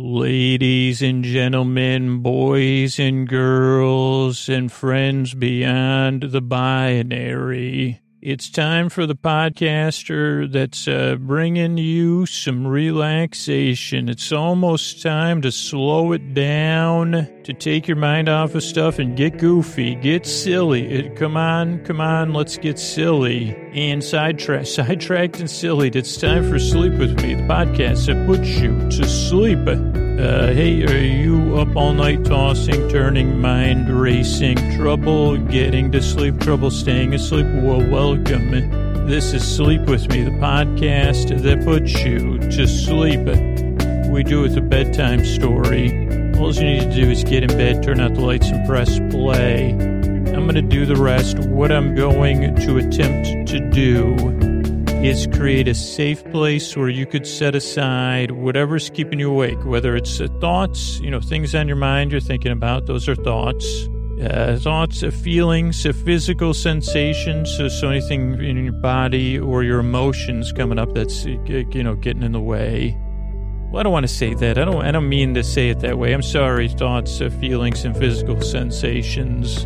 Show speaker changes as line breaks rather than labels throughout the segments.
Ladies and gentlemen, boys and girls, and friends beyond the binary, it's time for the podcaster that's uh, bringing you some relaxation. It's almost time to slow it down, to take your mind off of stuff and get goofy, get silly. It, come on, come on, let's get silly and sidetrack, sidetracked and silly. It's time for Sleep With Me, the podcast that puts you to sleep. Uh, hey, are you up all night tossing, turning, mind racing, trouble getting to sleep, trouble staying asleep? Well, welcome. This is Sleep With Me, the podcast that puts you to sleep. We do it with a bedtime story. All you need to do is get in bed, turn out the lights, and press play. I'm going to do the rest. What I'm going to attempt to do is create a safe place where you could set aside whatever's keeping you awake, whether it's uh, thoughts, you know, things on your mind you're thinking about, those are thoughts. Uh, thoughts, uh, feelings, uh, physical sensations, so, so anything in your body or your emotions coming up that's, uh, you know, getting in the way. Well, I don't want to say that. I don't. I don't mean to say it that way. I'm sorry. Thoughts, uh, feelings, and physical sensations.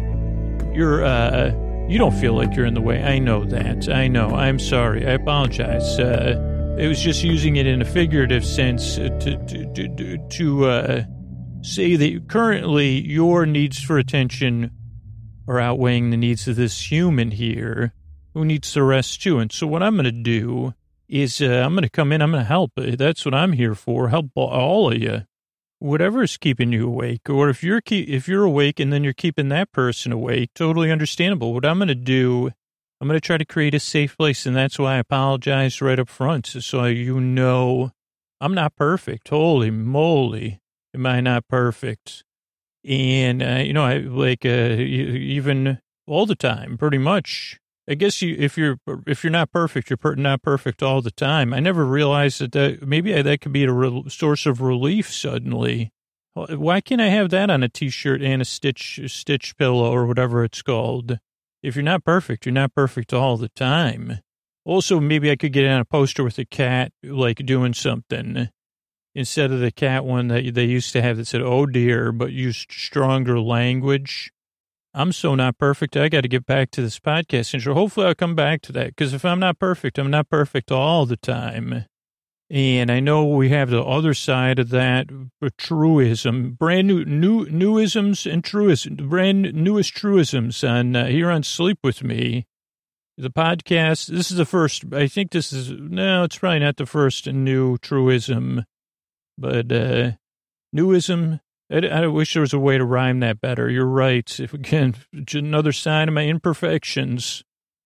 You're uh, you don't feel like you're in the way. I know that. I know. I'm sorry. I apologize. Uh, it was just using it in a figurative sense to to to, to uh, say that currently your needs for attention are outweighing the needs of this human here who needs the rest too. And so what I'm going to do is uh, I'm going to come in. I'm going to help. That's what I'm here for. Help all of you whatever's keeping you awake, or if you're keep, if you're awake and then you're keeping that person awake, totally understandable. What I'm going to do, I'm going to try to create a safe place, and that's why I apologize right up front, so you know I'm not perfect. Holy moly, am I not perfect? And uh, you know, I like uh, even all the time, pretty much. I guess you, if you're if you're not perfect, you're per, not perfect all the time. I never realized that, that maybe that could be a re- source of relief suddenly. Why can't I have that on a T-shirt and a stitch stitch pillow or whatever it's called? If you're not perfect, you're not perfect all the time. Also, maybe I could get on a poster with a cat like doing something instead of the cat one that they used to have that said "Oh dear," but used stronger language. I'm so not perfect. I got to get back to this podcast. So hopefully I'll come back to that because if I'm not perfect, I'm not perfect all the time. And I know we have the other side of that truism, brand new, new newisms and truisms, brand newest truisms on uh, here on Sleep With Me, the podcast. This is the first, I think this is, no, it's probably not the first new truism, but uh, newism I, I wish there was a way to rhyme that better. You're right. If again, another sign of my imperfections.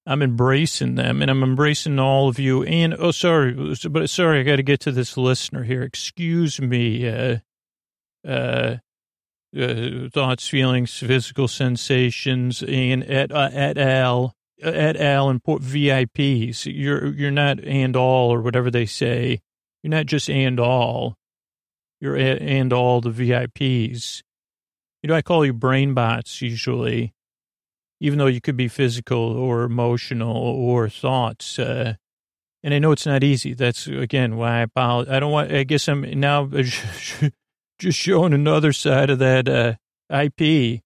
I'm embracing them and I'm embracing all of you. And oh, sorry, but sorry, I got to get to this listener here. Excuse me. Uh, uh, uh, thoughts, feelings, physical sensations, and at uh, at al at al and VIPs. You're you're not and all or whatever they say. You're not just and all. You're and all the VIPs. You know, I call you brain bots usually, even though you could be physical or emotional or thoughts. Uh, and I know it's not easy. That's again why I apologize. I don't want. I guess I'm now just showing another side of that uh, IP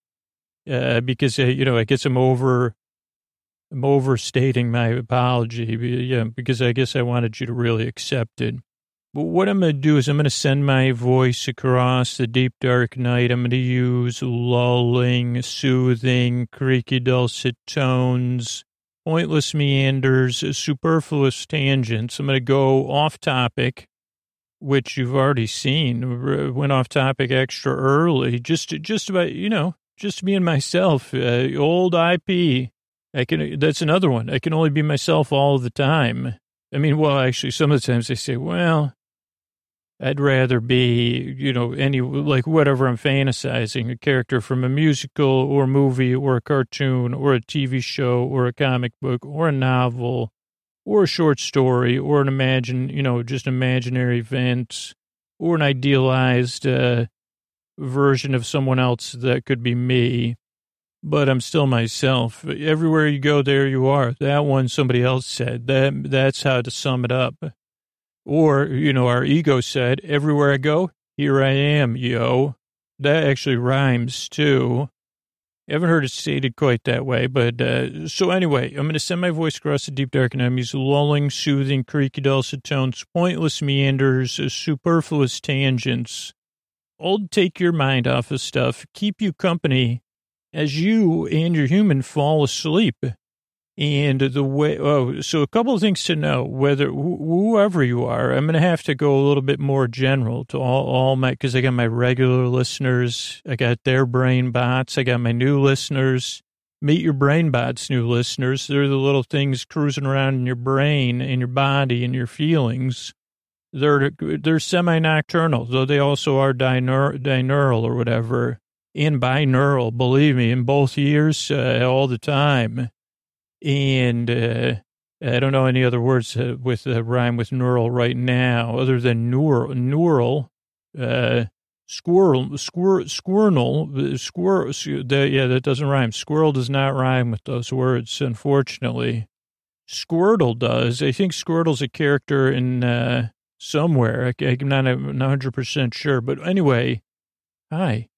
uh, because uh, you know I guess I'm over. I'm overstating my apology, yeah, because I guess I wanted you to really accept it. But what I'm going to do is I'm going to send my voice across the deep dark night. I'm going to use lulling, soothing, creaky dulcet tones, pointless meanders, superfluous tangents. I'm going to go off topic, which you've already seen. Went off topic extra early, just just about you know, just being myself. Uh, old IP. I can. That's another one. I can only be myself all the time. I mean, well, actually, some of the times they say, well, I'd rather be, you know, any, like whatever I'm fantasizing, a character from a musical or movie or a cartoon or a TV show or a comic book or a novel or a short story or an imagine, you know, just imaginary event or an idealized uh, version of someone else that could be me. But I'm still myself. Everywhere you go, there you are. That one somebody else said. That that's how to sum it up. Or, you know, our ego said, everywhere I go, Here I am, yo. That actually rhymes too. I haven't heard it stated quite that way, but uh, so anyway, I'm going to send my voice across the deep dark and I'm using lulling, soothing, creaky dulcet tones, pointless meanders, superfluous tangents, to take your mind off of stuff, keep you company as you and your human fall asleep. And the way, oh, so a couple of things to know, whether whoever you are, I'm going to have to go a little bit more general to all, all my, cause I got my regular listeners. I got their brain bots. I got my new listeners. Meet your brain bots, new listeners. They're the little things cruising around in your brain, in your body, in your feelings. They're, they're semi-nocturnal, though they also are dineur, dineural or whatever. And binaural, believe me, in both ears, uh, all the time and uh, I don't know any other words uh, with a rhyme with neural right now, other than neural, neural, uh, squirrel, squirrel, squirrel, squirrel. yeah, that doesn't rhyme. Squirrel does not rhyme with those words, unfortunately. Squirtle does. I think Squirtle's a character in uh, somewhere. I, I'm not 100% sure. But anyway, hi.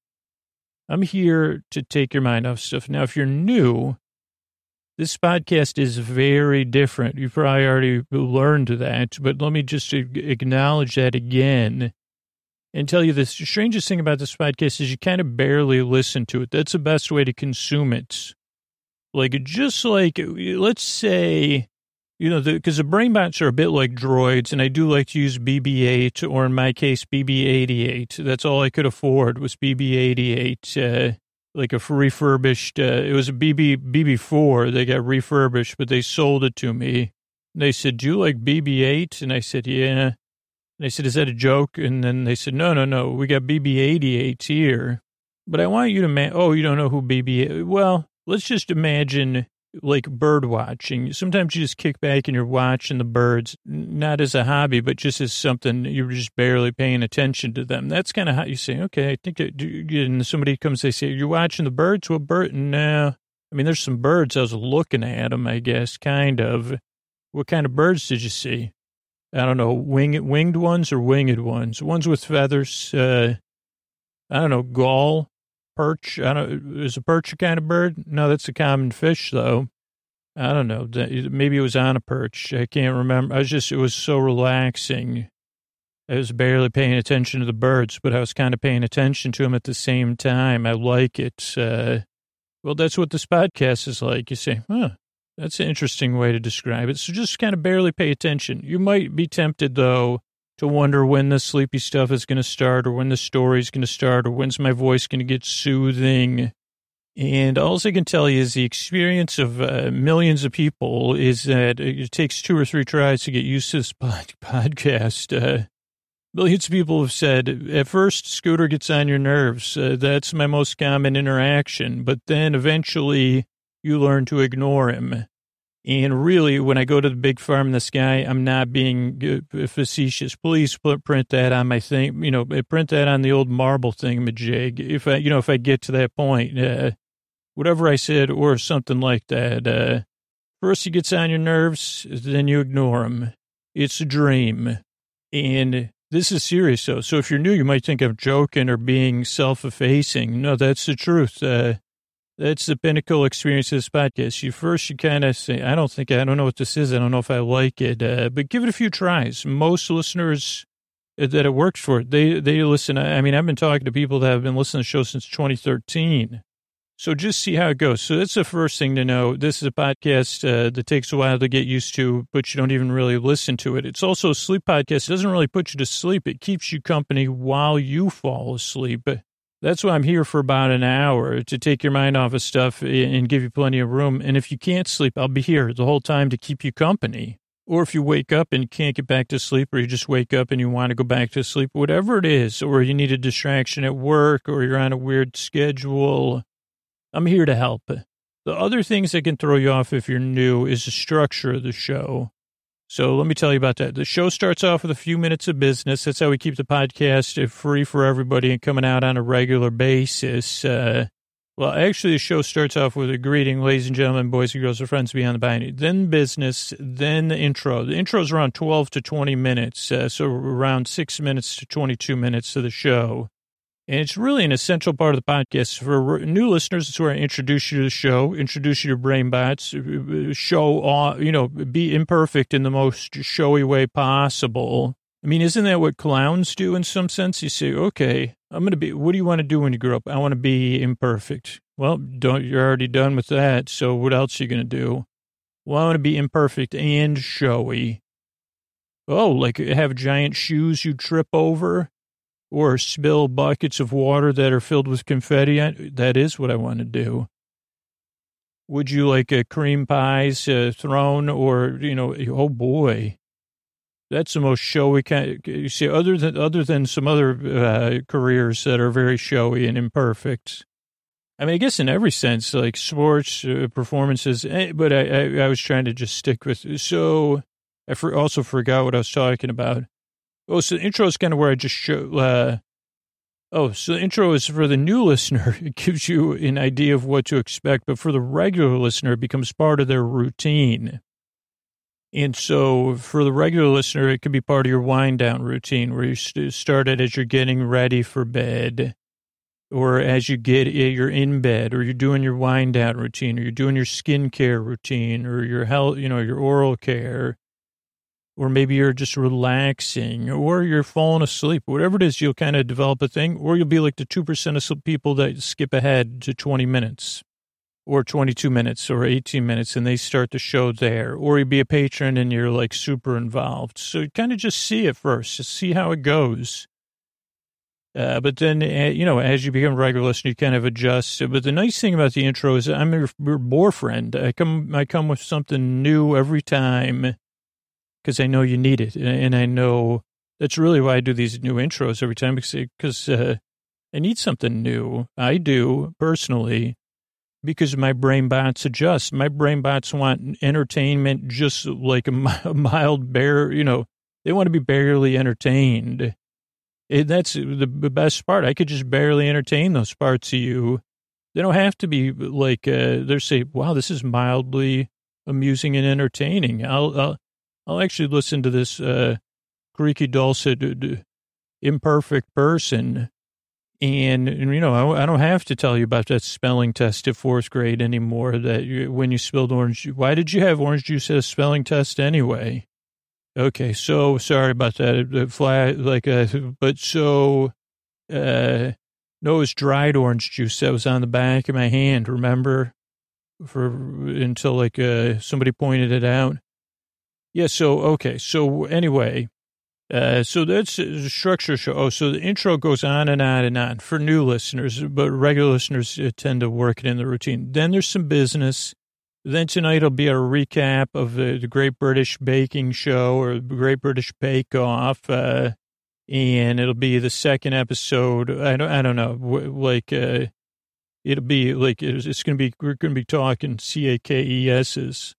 I'm here to take your mind off stuff. Now, if you're new, this podcast is very different. You've probably already learned that, but let me just acknowledge that again and tell you the strangest thing about this podcast is you kind of barely listen to it. That's the best way to consume it. Like, just like, let's say, you know, because the, the brain bots are a bit like droids, and I do like to use BB 8, or in my case, BB 88. That's all I could afford was BB 88. Uh, like a refurbished, uh, it was a BB, BB4. They got refurbished, but they sold it to me. And They said, do you like BB8? And I said, yeah. And they said, is that a joke? And then they said, no, no, no, we got BB88 here. But I want you to, ma- oh, you don't know who BB, well, let's just imagine like bird watching. Sometimes you just kick back and you're watching the birds, not as a hobby, but just as something you're just barely paying attention to them. That's kind of how you say, okay, I think that, and somebody comes, they say, you're watching the birds? What bird? No. I mean, there's some birds. I was looking at them, I guess, kind of. What kind of birds did you see? I don't know, winged, winged ones or winged ones? Ones with feathers. Uh, I don't know, gull, perch. I don't. Is a perch a kind of bird? No, that's a common fish, though. I don't know. Maybe it was on a perch. I can't remember. I was just. It was so relaxing. I was barely paying attention to the birds, but I was kind of paying attention to them at the same time. I like it. Uh, well, that's what this podcast is like. You say, huh, that's an interesting way to describe it. So just kind of barely pay attention. You might be tempted, though, to wonder when the sleepy stuff is going to start or when the story is going to start or when's my voice going to get soothing. And all I can tell you is the experience of uh, millions of people is that it takes two or three tries to get used to this pod- podcast. Uh, millions of people have said, at first, Scooter gets on your nerves. Uh, that's my most common interaction. But then eventually you learn to ignore him. And really, when I go to the big farm in the sky, I'm not being uh, facetious. Please print that on my thing. You know, print that on the old marble thing, majig. If I, you know, if I get to that point, uh, whatever I said or something like that. Uh, first, he gets on your nerves, then you ignore him. It's a dream, and this is serious though. So if you're new, you might think I'm joking or being self-effacing. No, that's the truth. Uh, that's the pinnacle experience of this podcast. You first, you kind of say, I don't think, I don't know what this is. I don't know if I like it, uh, but give it a few tries. Most listeners that it works for, they, they listen. I mean, I've been talking to people that have been listening to the show since 2013. So just see how it goes. So that's the first thing to know. This is a podcast uh, that takes a while to get used to, but you don't even really listen to it. It's also a sleep podcast. It doesn't really put you to sleep. It keeps you company while you fall asleep. That's why I'm here for about an hour to take your mind off of stuff and give you plenty of room. And if you can't sleep, I'll be here the whole time to keep you company. Or if you wake up and can't get back to sleep, or you just wake up and you want to go back to sleep, whatever it is, or you need a distraction at work, or you're on a weird schedule, I'm here to help. The other things that can throw you off if you're new is the structure of the show. So let me tell you about that. The show starts off with a few minutes of business. That's how we keep the podcast free for everybody and coming out on a regular basis. Uh, Well, actually, the show starts off with a greeting, ladies and gentlemen, boys and girls, and friends beyond the binary. Then business, then the intro. The intro is around 12 to 20 minutes, uh, so around six minutes to 22 minutes of the show. And it's really an essential part of the podcast for new listeners. It's where I introduce you to the show, introduce you to brain bots, uh, show, you know, be imperfect in the most showy way possible. I mean, isn't that what clowns do in some sense? You say, okay, I'm going to be, what do you want to do when you grow up? I want to be imperfect. Well, don't, you're already done with that. So what else are you going to do? Well, I want to be imperfect and showy. Oh, like have giant shoes you trip over? Or spill buckets of water that are filled with confetti. That is what I want to do. Would you like a cream pies uh, thrown or, you know, oh boy, that's the most showy kind. You see, other than, other than some other uh, careers that are very showy and imperfect. I mean, I guess in every sense, like sports uh, performances, eh, but I, I, I, was trying to just stick with, so I for, also forgot what I was talking about. Oh, so the intro is kind of where I just show. Uh, oh, so the intro is for the new listener. It gives you an idea of what to expect, but for the regular listener, it becomes part of their routine. And so for the regular listener, it could be part of your wind down routine where you start it as you're getting ready for bed or as you get, you're in bed or you're doing your wind down routine or you're doing your skincare routine or your health, you know, your oral care or maybe you're just relaxing, or you're falling asleep, whatever it is, you'll kind of develop a thing, or you'll be like the 2% of people that skip ahead to 20 minutes or 22 minutes or 18 minutes and they start the show there, or you be a patron and you're like super involved. So you kind of just see it first, just see how it goes. Uh, but then, uh, you know, as you become a regular listener, you kind of adjust. But the nice thing about the intro is I'm your, your boyfriend. I come, I come with something new every time because I know you need it. And I know that's really why I do these new intros every time because uh, I need something new. I do personally because my brain bots adjust. My brain bots want entertainment just like a, mild bear, you know, they want to be barely entertained. It, that's the best part. I could just barely entertain those parts of you. They don't have to be like, uh, they're say, wow, this is mildly amusing and entertaining. I'll, I'll I'll actually listen to this uh, creaky, dulcet, imperfect person. And, and, you know, I, I, don't have to tell you about that spelling test at fourth grade anymore. That you, when you spilled orange, juice why did you have orange juice as a spelling test anyway? Okay, so sorry about that. Fly, like, uh, but so, uh, no, it was dried orange juice that was on the back of my hand. Remember, for until like uh, somebody pointed it out. Yeah. So, okay. So anyway, uh, so that's a structure show. Oh, so the intro goes on and on and on for new listeners, but regular listeners uh, tend to work it in the routine. Then there's some business. Then tonight will be a recap of the, the Great British Baking Show or Great British Bake Off. Uh, and it'll be the second episode. I don't, I don't know, like, uh, it'll be like, it's, it's going to be, we're going to be talking CAKESs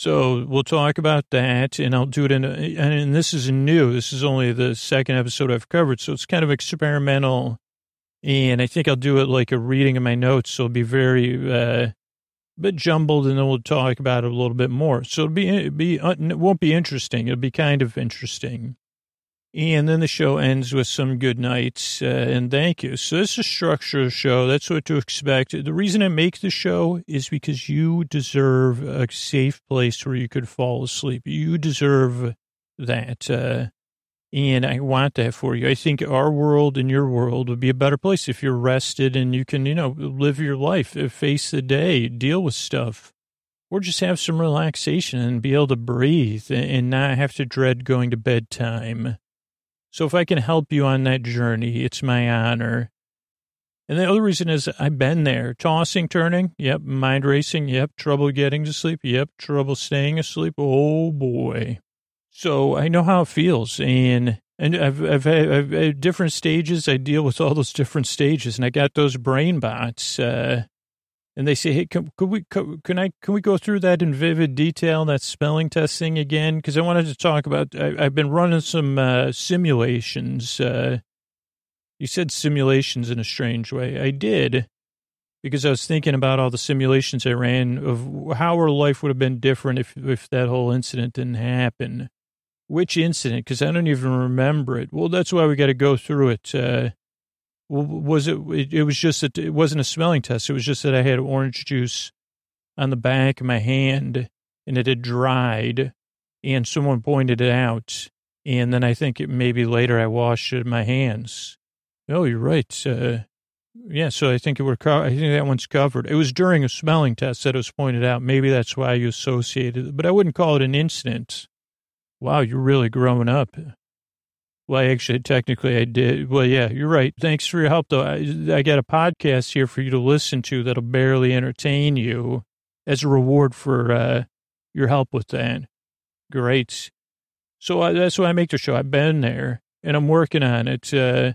so we'll talk about that, and I'll do it in. A, and this is new. This is only the second episode I've covered, so it's kind of experimental. And I think I'll do it like a reading of my notes, so it'll be very, uh, bit jumbled, and then we'll talk about it a little bit more. So it'll be, it'll be, it won't be interesting. It'll be kind of interesting. And then the show ends with some good nights uh, and thank you. So this is a structured show. That's what to expect. The reason I make the show is because you deserve a safe place where you could fall asleep. You deserve that. Uh, and I want that for you. I think our world and your world would be a better place if you're rested and you can, you know, live your life, uh, face the day, deal with stuff, or just have some relaxation and be able to breathe and not have to dread going to bedtime. So if I can help you on that journey, it's my honor. And the other reason is I've been there. Tossing, turning, yep. Mind racing, yep. Trouble getting to sleep, yep. Trouble staying asleep, oh boy. So I know how it feels. And and I've, I've, I've had different stages. I deal with all those different stages. And I got those brain bots. Uh, and they say, "Hey, can, could we can I can we go through that in vivid detail that spelling testing again? Because I wanted to talk about. I, have been running some uh, simulations. Uh, you said simulations in a strange way. I did, because I was thinking about all the simulations I ran of how our life would have been different if, if that whole incident didn't happen. Which incident? Because I don't even remember it. Well, that's why we got to go through it. Uh, was it, it? It was just that it wasn't a smelling test. It was just that I had orange juice on the back of my hand and it had dried, and someone pointed it out. And then I think it maybe later I washed it in my hands. Oh, you're right. Uh, yeah, so I think it were. Co- I think that one's covered. It was during a smelling test that it was pointed out. Maybe that's why you associated it, but I wouldn't call it an incident. Wow, you're really growing up. Well, actually, technically, I did. Well, yeah, you're right. Thanks for your help, though. I, I got a podcast here for you to listen to that'll barely entertain you as a reward for uh, your help with that. Great. So uh, that's why I make the show. I've been there and I'm working on it. Uh,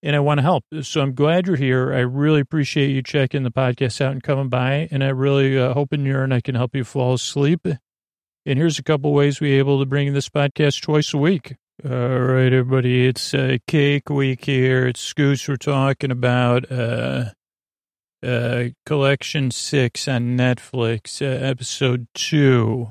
and I want to help. So I'm glad you're here. I really appreciate you checking the podcast out and coming by. And I really uh, hope in your and I can help you fall asleep. And here's a couple ways we're able to bring this podcast twice a week. All right, everybody. It's uh, cake week here. It's Scoots. We're talking about uh, uh, collection six on Netflix, uh, episode two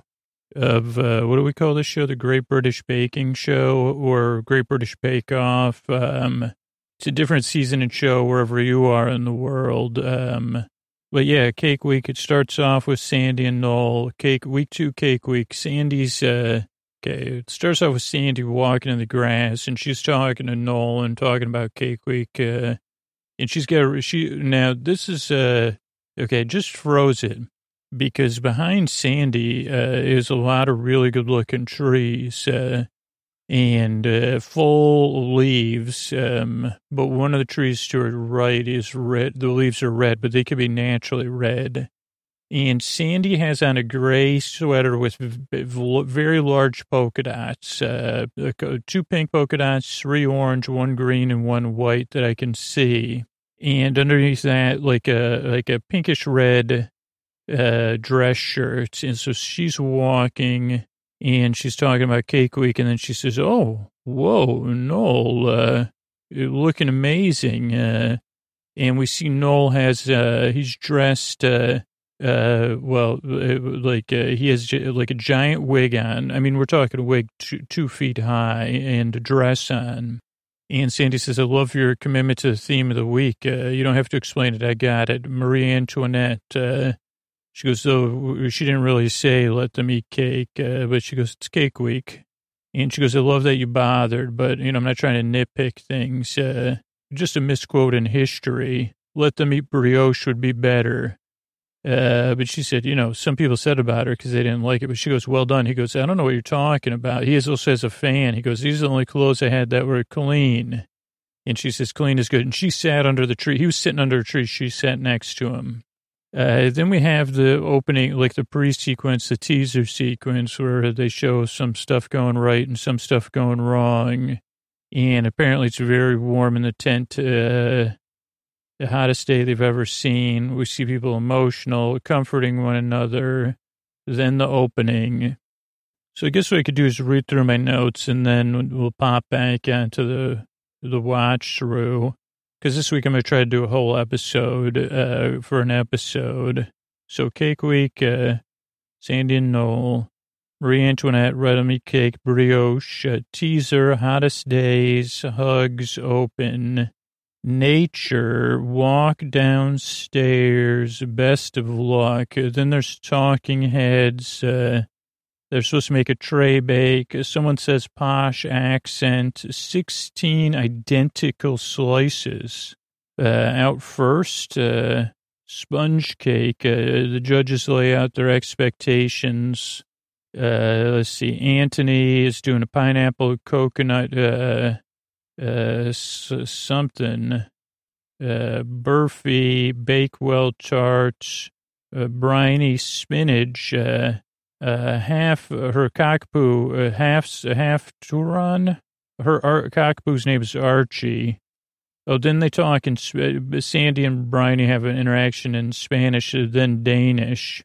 of uh, what do we call this show? The Great British Baking Show or Great British Bake Off. Um, it's a different season and show wherever you are in the world. Um, but yeah, Cake Week. It starts off with Sandi and Noel. Cake Week two, Cake Week. Sandi's uh, okay. It starts off with Sandi walking in the grass, and she's talking to Nolan, talking about Cake Week. Uh, and she's got she now. This is uh, okay. Just froze it because behind Sandi uh, is a lot of really good looking trees. Uh, and uh, full leaves. Um, but one of the trees to her right is red. The leaves are red, but they could be naturally red. And Sandi has on a gray sweater with very large polka dots, uh, two pink polka dots, three orange, one green, and one white that I can see. And underneath that, like a like a pinkish red uh, dress shirt. And so she's walking and she's talking about Cake Week, and then she says, "Oh, whoa, Noel, uh, looking amazing." Uh, and we see Noel has uh, he's dressed uh, uh, well, uh, like uh, he has like a giant wig on. I mean, we're talking a wig two, two feet high and a dress on. And Sandi says, "I love your commitment to the theme of the week. Uh, you don't have to explain it. I got it." Marie Antoinette. Uh, she goes, so she didn't really say let them eat cake, uh, but she goes, it's cake week. And she goes, I love that you bothered, but, you know, I'm not trying to nitpick things. Just a misquote in history. Let them eat brioche would be better. Uh, but she said, you know, some people said about her because they didn't like it, but she goes, well done. He goes, I don't know what you're talking about. He also has a fan. He goes, these are the only clothes I had that were clean. And she says, clean is good. And she sat under the tree. He was sitting under a tree. She sat next to him. Uh, then we have the opening, like the pre-sequence, the teaser sequence, where they show some stuff going right and some stuff going wrong. And apparently it's very warm in the tent, uh, the hottest day they've ever seen. We see people emotional, comforting one another. Then the opening. So I guess what I could do is read through my notes and then we'll pop back onto the, the watch through because this week I'm going to try to do a whole episode uh, for an episode. So Cake Week, uh, Sandi and Noel, Marie Antoinette, Red Meat Cake, Brioche, uh, Teaser, Hottest Days, Hugs, Open, Nature, Walk Downstairs, Best of Luck. Then there's Talking Heads, uh, they're supposed to make a tray bake. Someone says posh accent. 16 identical slices. Uh, out first, uh, sponge cake. Uh, the judges lay out their expectations. Uh, let's see. Antony is doing a pineapple coconut, uh, uh, something. Uh, Burfi, Bakewell tart, uh, briny spinach, uh, uh, half uh, her cockapoo, uh, half half Turan. Her Ar- cockapoo's name is Archie. Oh, then they talk in uh, Sandi and Briony have an interaction in Spanish, uh, then Danish,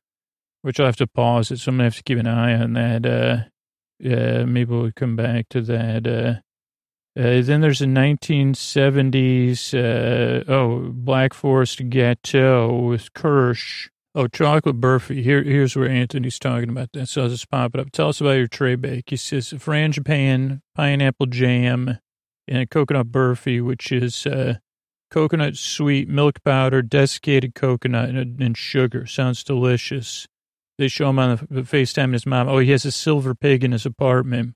which I'll have to pause it. So I'm gonna have to keep an eye on that. Uh, uh, maybe we'll come back to that. Uh, then there's a 1970s, uh, oh, Black Forest Gâteau with Kirsch. Oh, chocolate burfi. Here, here's where Antony's talking about that. So I'll just pop it up. Tell us about your tray bake. He says frangipane, pineapple jam, and a coconut burfi, which is uh, coconut sweet milk powder, desiccated coconut, and, and, sugar. Sounds delicious. They show him on the FaceTime his mom. Oh, he has a silver pig in his apartment.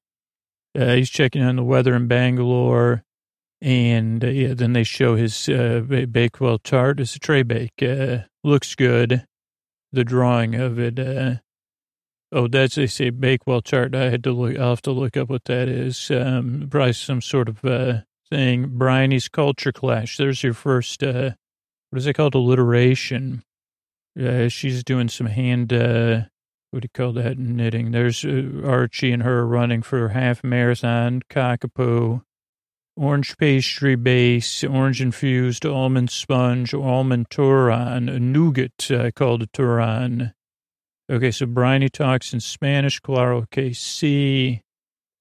Uh, he's checking on the weather in Bangalore. And uh, yeah, then they show his uh, Bakewell tart. It's a tray bake. Uh, looks good the drawing of it. Uh, oh, that's they say Bakewell chart. I had to look. I'll have to look up what that is. Um, probably some sort of uh, thing. Briony's culture clash. There's your first. Uh, what is it called? Alliteration. She's doing some hand. What do you call that? Knitting. There's uh, Archie and her running for half marathon. Cockapoo orange pastry base, orange infused almond sponge, almond turon, nougat uh, called a turon. Okay, so Briony talks in Spanish, Claro sí.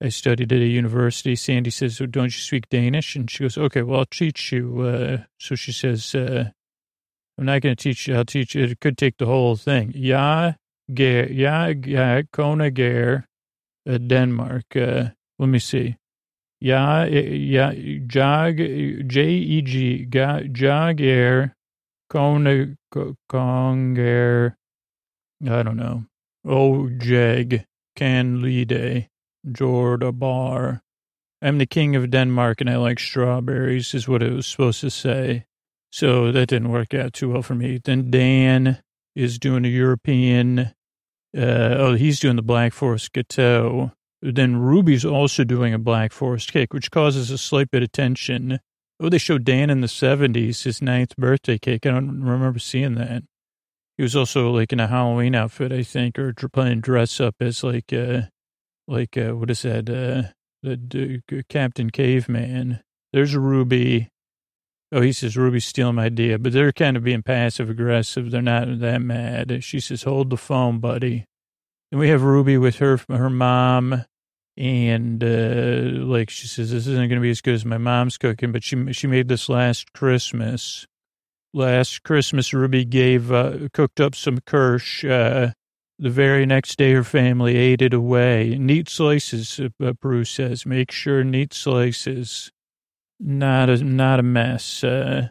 I studied at a university. Sandi says, oh, don't you speak Danish? And she goes, okay, well, I'll teach you. Uh, so she says, uh, I'm not going to teach you. I'll teach you. It could take the whole thing. Ja, ger, ja, ja, kona uh, Denmark. Uh, let me see. Ja, ja, jag, J-E-G, jag är konger, I don't know. Oh, jag kan lide, Jorda bar. I'm the king of Denmark and I like strawberries is what it was supposed to say. So that didn't work out too well for me. Then Dan is doing a European, uh, oh, he's doing the Black Forest Gâteau. Then Ruby's also doing a Black Forest cake, which causes a slight bit of tension. Oh, they showed Dan in the 70s, his ninth birthday cake. I don't remember seeing that. He was also like in a Halloween outfit, I think, or playing dress up as like, uh, like, uh, what is that? Uh, the uh, Captain Caveman. There's Ruby. Oh, he says Ruby's stealing my idea, but they're kind of being passive aggressive. They're not that mad. She says, hold the phone, buddy. And we have Ruby with her, her mom and uh, like she says, this isn't going to be as good as my mom's cooking, but she she made this last Christmas. Last Christmas, Ruby gave uh, cooked up some kirsch. Uh, the very next day, her family ate it away. Neat slices, uh, Prue says. Make sure neat slices, not a not a mess. Uh,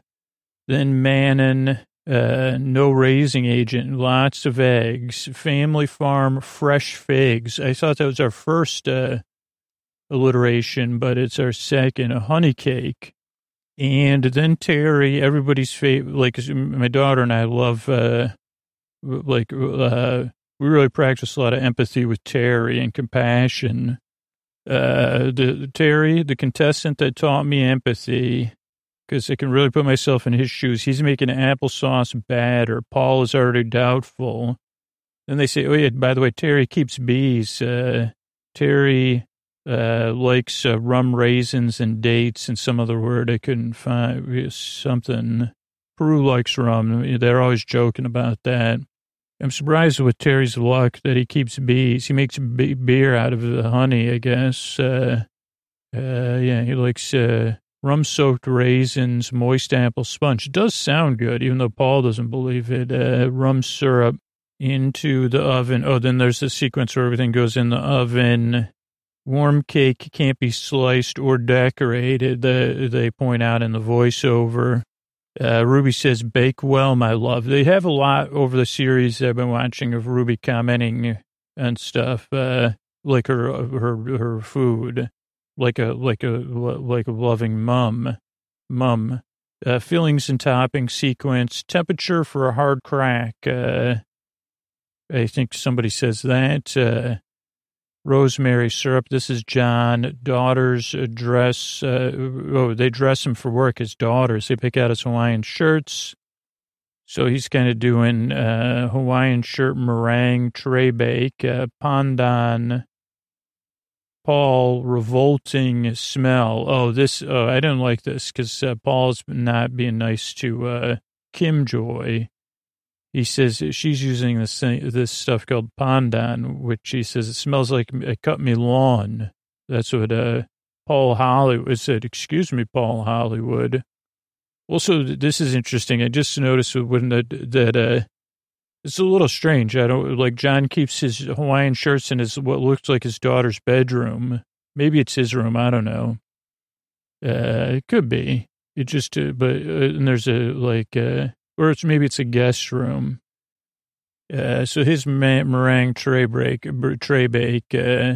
then Manon uh, no raising agent, lots of eggs, family farm, fresh figs. I thought that was our first uh, alliteration, but it's our second, a honey cake. And then Terry, everybody's favorite, like my daughter and I love, uh, like, uh, we really practice a lot of empathy with Terry and compassion. Uh, the Terry, the contestant that taught me empathy, because I can really put myself in his shoes. He's making applesauce batter. Paul is already doubtful. Then they say, oh, yeah, by the way, Terry keeps bees. Uh, Terry uh, likes uh, rum raisins and dates and some other word I couldn't find. Something. Prue likes rum. They're always joking about that. I'm surprised with Terry's luck that he keeps bees. He makes beer out of the honey, I guess. Uh, uh, yeah, he likes uh, rum soaked raisins, moist apple sponge. It does sound good, even though Paul doesn't believe it. Uh, rum syrup into the oven. Oh, then there's the sequence where everything goes in the oven. Warm cake can't be sliced or decorated, the, they point out in the voiceover. Uh, Ruby says, bake well, my love. They have a lot over the series I've been watching of Ruby commenting and stuff, uh, like her, her, her food like a like a like a loving mum, mum. Uh, fillings and topping sequence, temperature for a hard crack. Uh, I think somebody says that. Rosemary syrup. This is Jon. Daughters dress. Uh, oh, they dress him for work as daughters. They pick out his Hawaiian shirts. So he's kind of doing uh, Hawaiian shirt meringue tray bake, uh, pandan Paul revolting smell. Oh, this, oh, I don't like this because uh, Paul's not being nice to uh, Kim Joy. He says she's using this this stuff called pandan, which he says it smells like it cut me lawn. That's what uh, Paul Hollywood said, "Excuse me, Paul Hollywood." Also, this is interesting. I just noticed when that that uh, it's a little strange. I don't like Jon keeps his Hawaiian shirts in his what looks like his daughter's bedroom. Maybe it's his room. I don't know. Uh, it could be. It just, uh, but uh, and there's a like, uh, or it's maybe it's a guest room. Uh, so his meringue tray break, tray bake. Uh,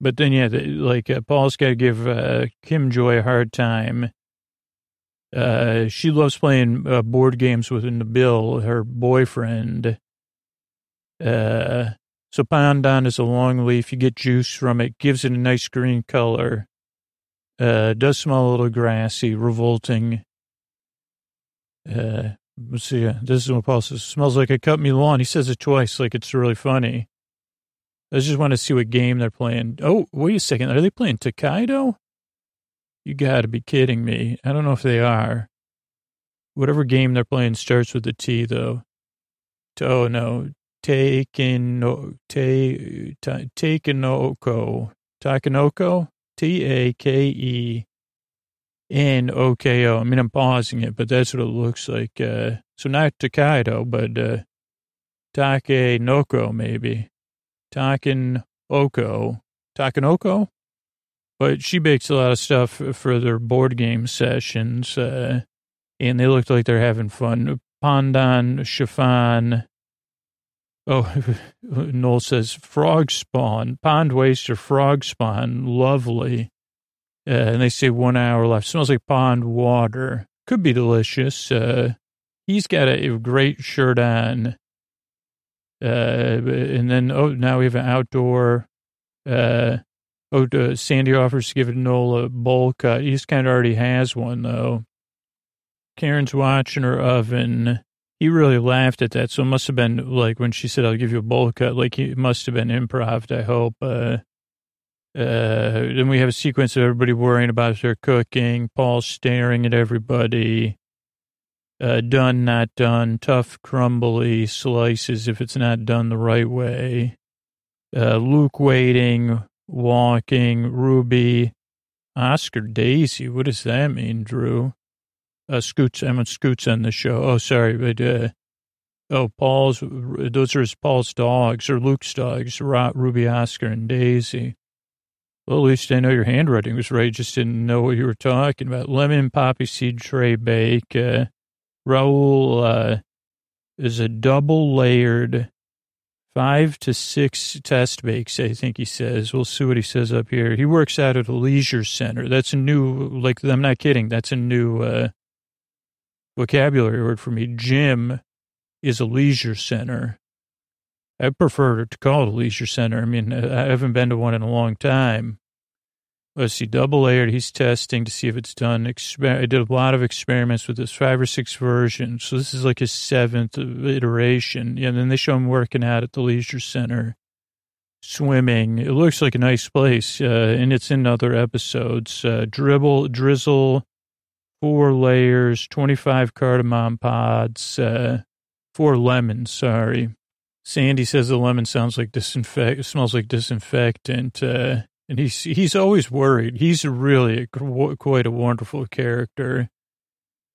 but then yeah, the, like uh, Paul's got to give uh, Kim Joy a hard time. Uh, she loves playing uh, board games with Nabil, her boyfriend. So pandan is a long leaf. You get juice from it, gives it a nice green color. Does smell a little grassy, revolting. Uh, let's see. This is what Paul says. Smells like a cut me lawn. He says it twice, like it's really funny. I just want to see what game they're playing. Oh, wait a second. Are they playing Tokaido? You got to be kidding me. I don't know if they are. Whatever game they're playing starts with a T, though. Oh, no. Taken, no, take, Takenoko. Takenoko? T A K E N O K O. I mean, I'm pausing it, but that's what it looks like. Uh, so not Tokaido, but uh, Take Noko, maybe. Taken Oko. Takenoko? But she bakes a lot of stuff for their board game sessions, uh, and they look like they're having fun. Pandan, chiffon, Oh, Noel says frog spawn, pond waste or frog spawn, lovely. Uh, and they say one hour left. Smells like pond water. Could be delicious. Uh, he's got a, a, great shirt on. Uh, and then, oh, now we have an outdoor. Uh, oh, uh, Sandi offers to give Noel a bowl cut. He's kind of already has one, though. Karen's watching her oven. He really laughed at that. So it must have been like when she said, I'll give you a bowl cut, like it must have been improv, I hope. Uh, uh, then we have a sequence of everybody worrying about their cooking, Paul staring at everybody. Uh, done, not done, tough, crumbly slices if it's not done the right way. Uh, Luke waiting, walking, Ruby, Oscar Daisy. What does that mean, Drew? uh, Scoots, Emma Scoots on the show. Oh, sorry, but, uh, oh, Paul's, those are his Paul's dogs or Luke's dogs, Ruby, Oscar, and Daisy. Well, at least I know your handwriting was right. Just didn't know what you were talking about. Lemon poppy seed tray bake. Uh, Rahul, uh, is a double layered five to six test bakes, I think he says. We'll see what he says up here. He works out at a leisure center. That's a new, like, I'm not kidding. That's a new, uh, vocabulary word for me. Gym is a leisure center. I prefer to call it a leisure center. I mean, I haven't been to one in a long time. Let's see, double layered. He's testing to see if it's done. Exper- I did a lot of experiments with this five or six versions. So this is like his seventh iteration. Yeah, And then they show him working out at the leisure center, swimming. It looks like a nice place. Uh, and it's in other episodes. Uh, dribble, drizzle, four layers, 25 cardamom pods, uh, four lemons, sorry. Sandi says the lemon sounds like disinfect, smells like disinfectant. Uh, and he's, he's always worried. He's really a, quite a wonderful character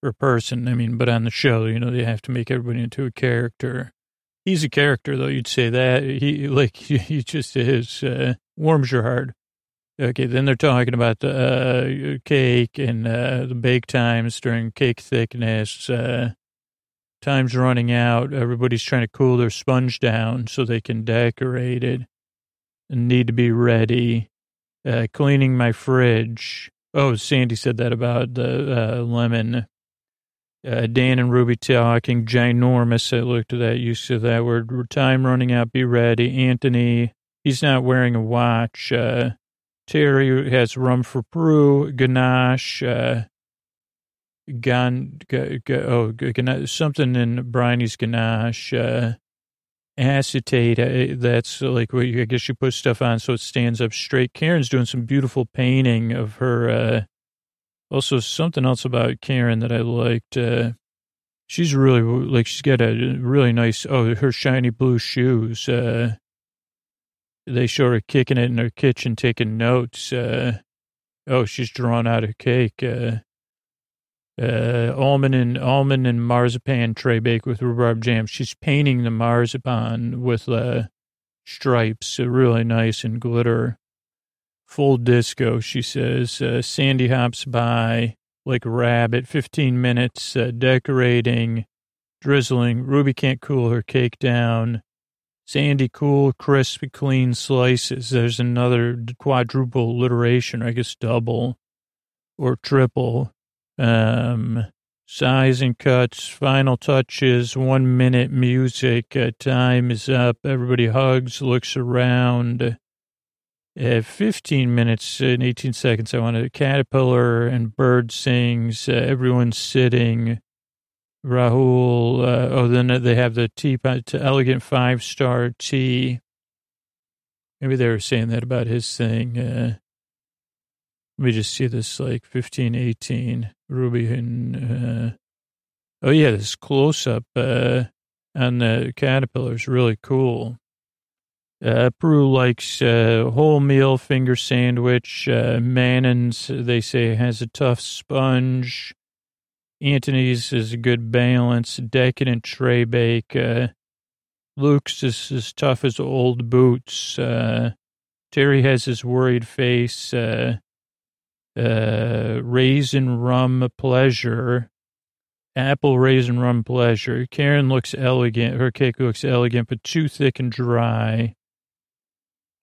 or person. I mean, but on the show, you know, they have to make everybody into a character. He's a character, though. You'd say that he like he just is. Uh, warms your heart. Okay, then they're talking about the uh, cake and uh, the bake times during cake thickness. Uh, time's running out. Everybody's trying to cool their sponge down so they can decorate it and need to be ready. Uh, cleaning my fridge. Oh, Sandi said that about the uh, lemon. Uh, Dan and Ruby talking ginormous. I looked at that use of that word. Time running out. Be ready. Antony, he's not wearing a watch. Uh, Terry has rum for brew, ganache, uh, gan, oh, ganache, something in Briony's ganache, uh, acetate. Uh, that's like what you, I guess you put stuff on so it stands up straight. Karen's doing some beautiful painting of her. Uh, also, something else about Karen that I liked. Uh, she's really like she's got a really nice. Oh, her shiny blue shoes. Uh, they show her kicking it in her kitchen, taking notes. Uh, Oh, she's drawn out a cake. Uh, uh, almond and almond and marzipan tray bake with rhubarb jam. She's painting the marzipan with uh, stripes, uh, really nice and glitter. Full disco, she says. Uh, Sandi hops by like a rabbit. Fifteen minutes uh, decorating, drizzling. Ruby can't cool her cake down. Sandi cool, crisp, clean slices. There's another quadruple alliteration, I guess double or triple. Um, size and cuts, final touches, one minute music. Uh, time is up. Everybody hugs, looks around. At 15 minutes and 18 seconds, I want a caterpillar and bird sings. Uh, everyone's sitting. Rahul. Uh, oh, then they have the teapot, elegant five star tea. Maybe they were saying that about his thing. Uh, let me just see this like 15, 18. Ruby and, uh, oh yeah, this close up, uh, on the caterpillar is really cool. Uh, Prue likes, uh, wholemeal finger sandwich. Uh, Manon's, they say, has a tough sponge. Antony's is a good balance, decadent tray bake. Uh, Luke's is as tough as old boots. Uh, Terry has his worried face. Uh, uh, raisin rum pleasure. Apple raisin rum pleasure. Karen looks elegant. Her cake looks elegant, but too thick and dry.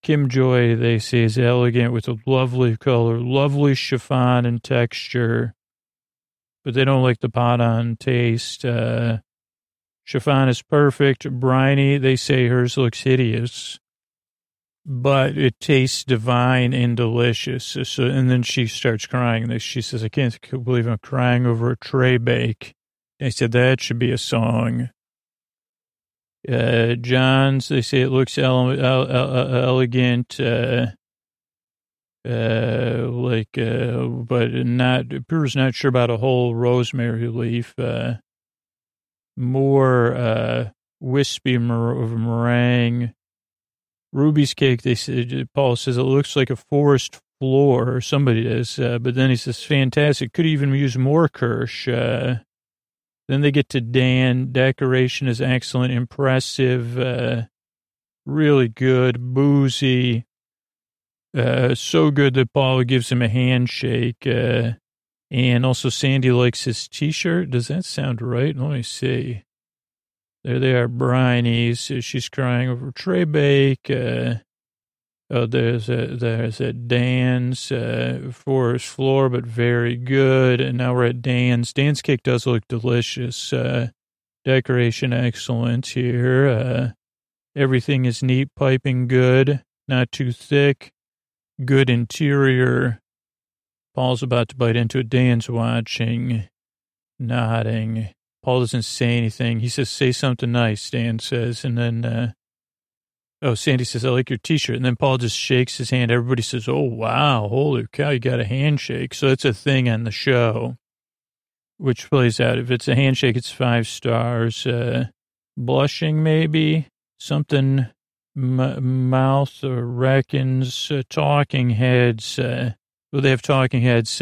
Kim Joy, they say, is elegant with a lovely color, lovely chiffon and texture but they don't like the pot on taste. Uh, chiffon is perfect. Briony, they say hers looks hideous, but it tastes divine and delicious. So, and then she starts crying. She says, I can't believe I'm crying over a tray bake. I said, that should be a song. Uh, Jon's, they say it looks ele- ele- ele- elegant. Uh, uh, like, uh, but not, Peter's not sure about a whole rosemary leaf, uh, more, uh, wispy mer- of meringue. Ruby's cake, they said, Paul says it looks like a forest floor, or somebody does, uh, but then he says, fantastic, could even use more Kirsch. Uh, then they get to Dan. Decoration is excellent, impressive, uh, really good, boozy. Uh, so good that Paul gives him a handshake. Uh, and also Sandi likes his t-shirt. Does that sound right? Let me see. There they are, Briony's. She's crying over tray bake. Uh, oh, there's a, there's a Dan's, uh, forest floor, but very good. And now we're at Dan's. Dan's cake does look delicious. Uh, decoration excellent here. Uh, everything is neat, piping good, not too thick good interior. Paul's about to bite into it. Dan's watching, nodding. Paul doesn't say anything. He says, say something nice, Dan says. And then, uh, oh, Sandi says, I like your t-shirt. And then Paul just shakes his hand. Everybody says, oh, wow, holy cow, you got a handshake. So it's a thing on the show, which plays out. If it's a handshake, it's five stars. Uh, blushing, maybe something M- mouth reckons uh, talking heads. Uh, well, they have talking heads.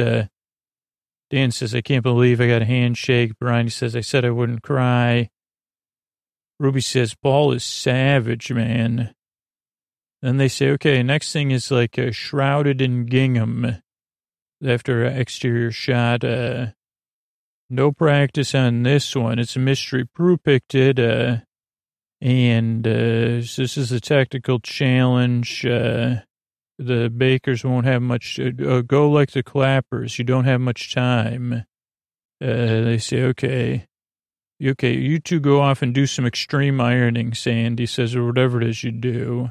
Dan says, I can't believe I got a handshake. Brian says, I said I wouldn't cry. Ruby says, Paul is savage, man. Then they say, okay, next thing is like uh, shrouded in gingham after exterior shot. Uh, no practice on this one. It's a mystery. Prue picked it. Uh, and uh, this is a tactical challenge. Uh, the bakers won't have much. Uh, go like the clappers. You don't have much time. Uh, they say, okay, okay, you two go off and do some extreme ironing, Sandi says, or whatever it is you do.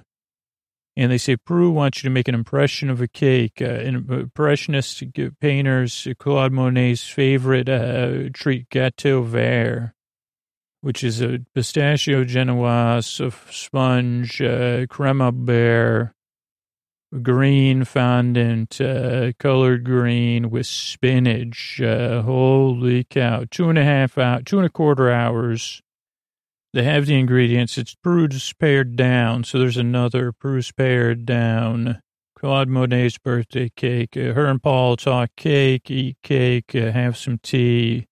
And they say, Prue wants you to make an impression of a cake. Uh, impressionist painters, Claude Monet's favorite uh, treat, gâteau vert which is a pistachio genoise, a sponge, uh, crema bear, green fondant, uh, colored green with spinach. Uh, holy cow. Two and a half out, two and a quarter hours. They have the ingredients. It's Prue's pared down. So there's another Prue's pared down Claude Monet's birthday cake. Uh, her and Paul talk cake, eat cake, uh, have some tea.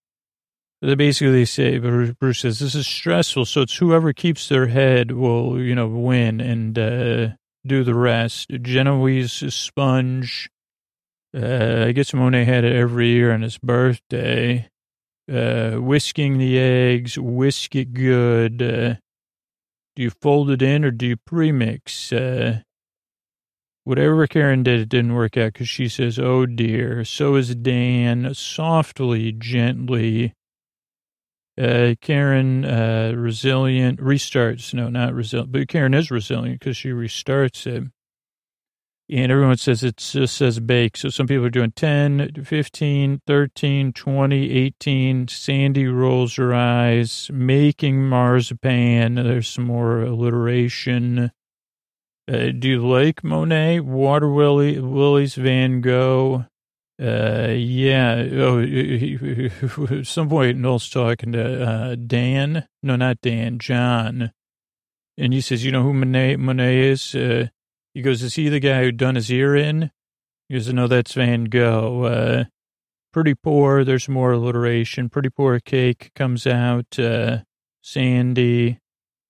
They basically say, Prue says, this is stressful. So it's whoever keeps their head will, you know, win and uh, do the rest. Genoese sponge. Uh, I guess Monet had it every year on his birthday. Uh, whisking the eggs, whisk it good. Uh, do you fold it in or do you premix? Uh, whatever Karen did, it didn't work out because she says, oh dear. So is Dan, softly, gently uh, Karen, uh, resilient, restarts. No, not resilient, but Karen is resilient because she restarts it. And everyone says it just says bake. So some people are doing 10, 15, 13, 20, 18. Sandi rolls her eyes, making marzipan. There's some more alliteration. Uh, do you like Monet, Water Willie, Willie's Van Gogh? Uh, yeah. Oh, some point, Noel's talking to uh, Dan. No, not Dan. Jon. And he says, "You know who Monet, Monet is?" Uh, he goes, "Is he the guy who done his ear in?" He goes, "No, that's Van Gogh." Uh, pretty poor. There's more alliteration. Pretty poor cake comes out. Uh, Sandi.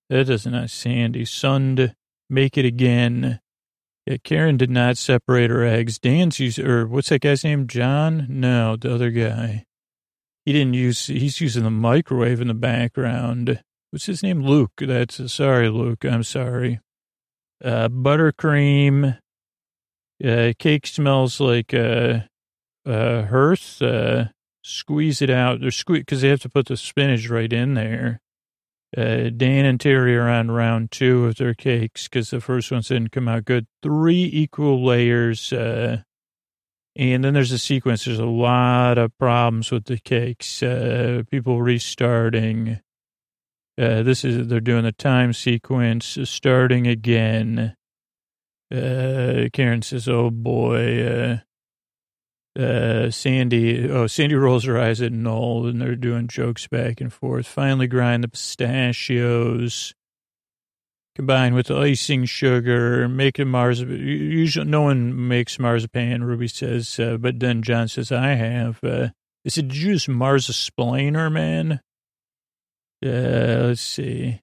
That doesn't Sandi. Sund. Make it again. Yeah, Karen did not separate her eggs. Dan's used, or what's that guy's name? Jon? No, the other guy. He didn't use, he's using the microwave in the background. What's his name? Luke. That's, sorry, Luke. I'm sorry. Uh, buttercream. Uh, cake smells like, uh, uh, hearth. Uh, squeeze it out. They're squeeze, cause they have to put the spinach right in there. Uh, Dan and Terry are on round two of their cakes because the first ones didn't come out good. Three equal layers. Uh, and then there's a sequence. There's a lot of problems with the cakes. Uh, people restarting. Uh, this is, they're doing the time sequence, starting again. Uh, Karen says, oh boy, uh, Sandi, oh, Sandi rolls her eyes at Noel and they're doing jokes back and forth. Finally grind the pistachios, combined with the icing sugar, it marzipan. Usually no one makes marzipan, Ruby says, uh, but then Jon says, I have. Uh, is it just marzisplainer, man? Uh, let's see.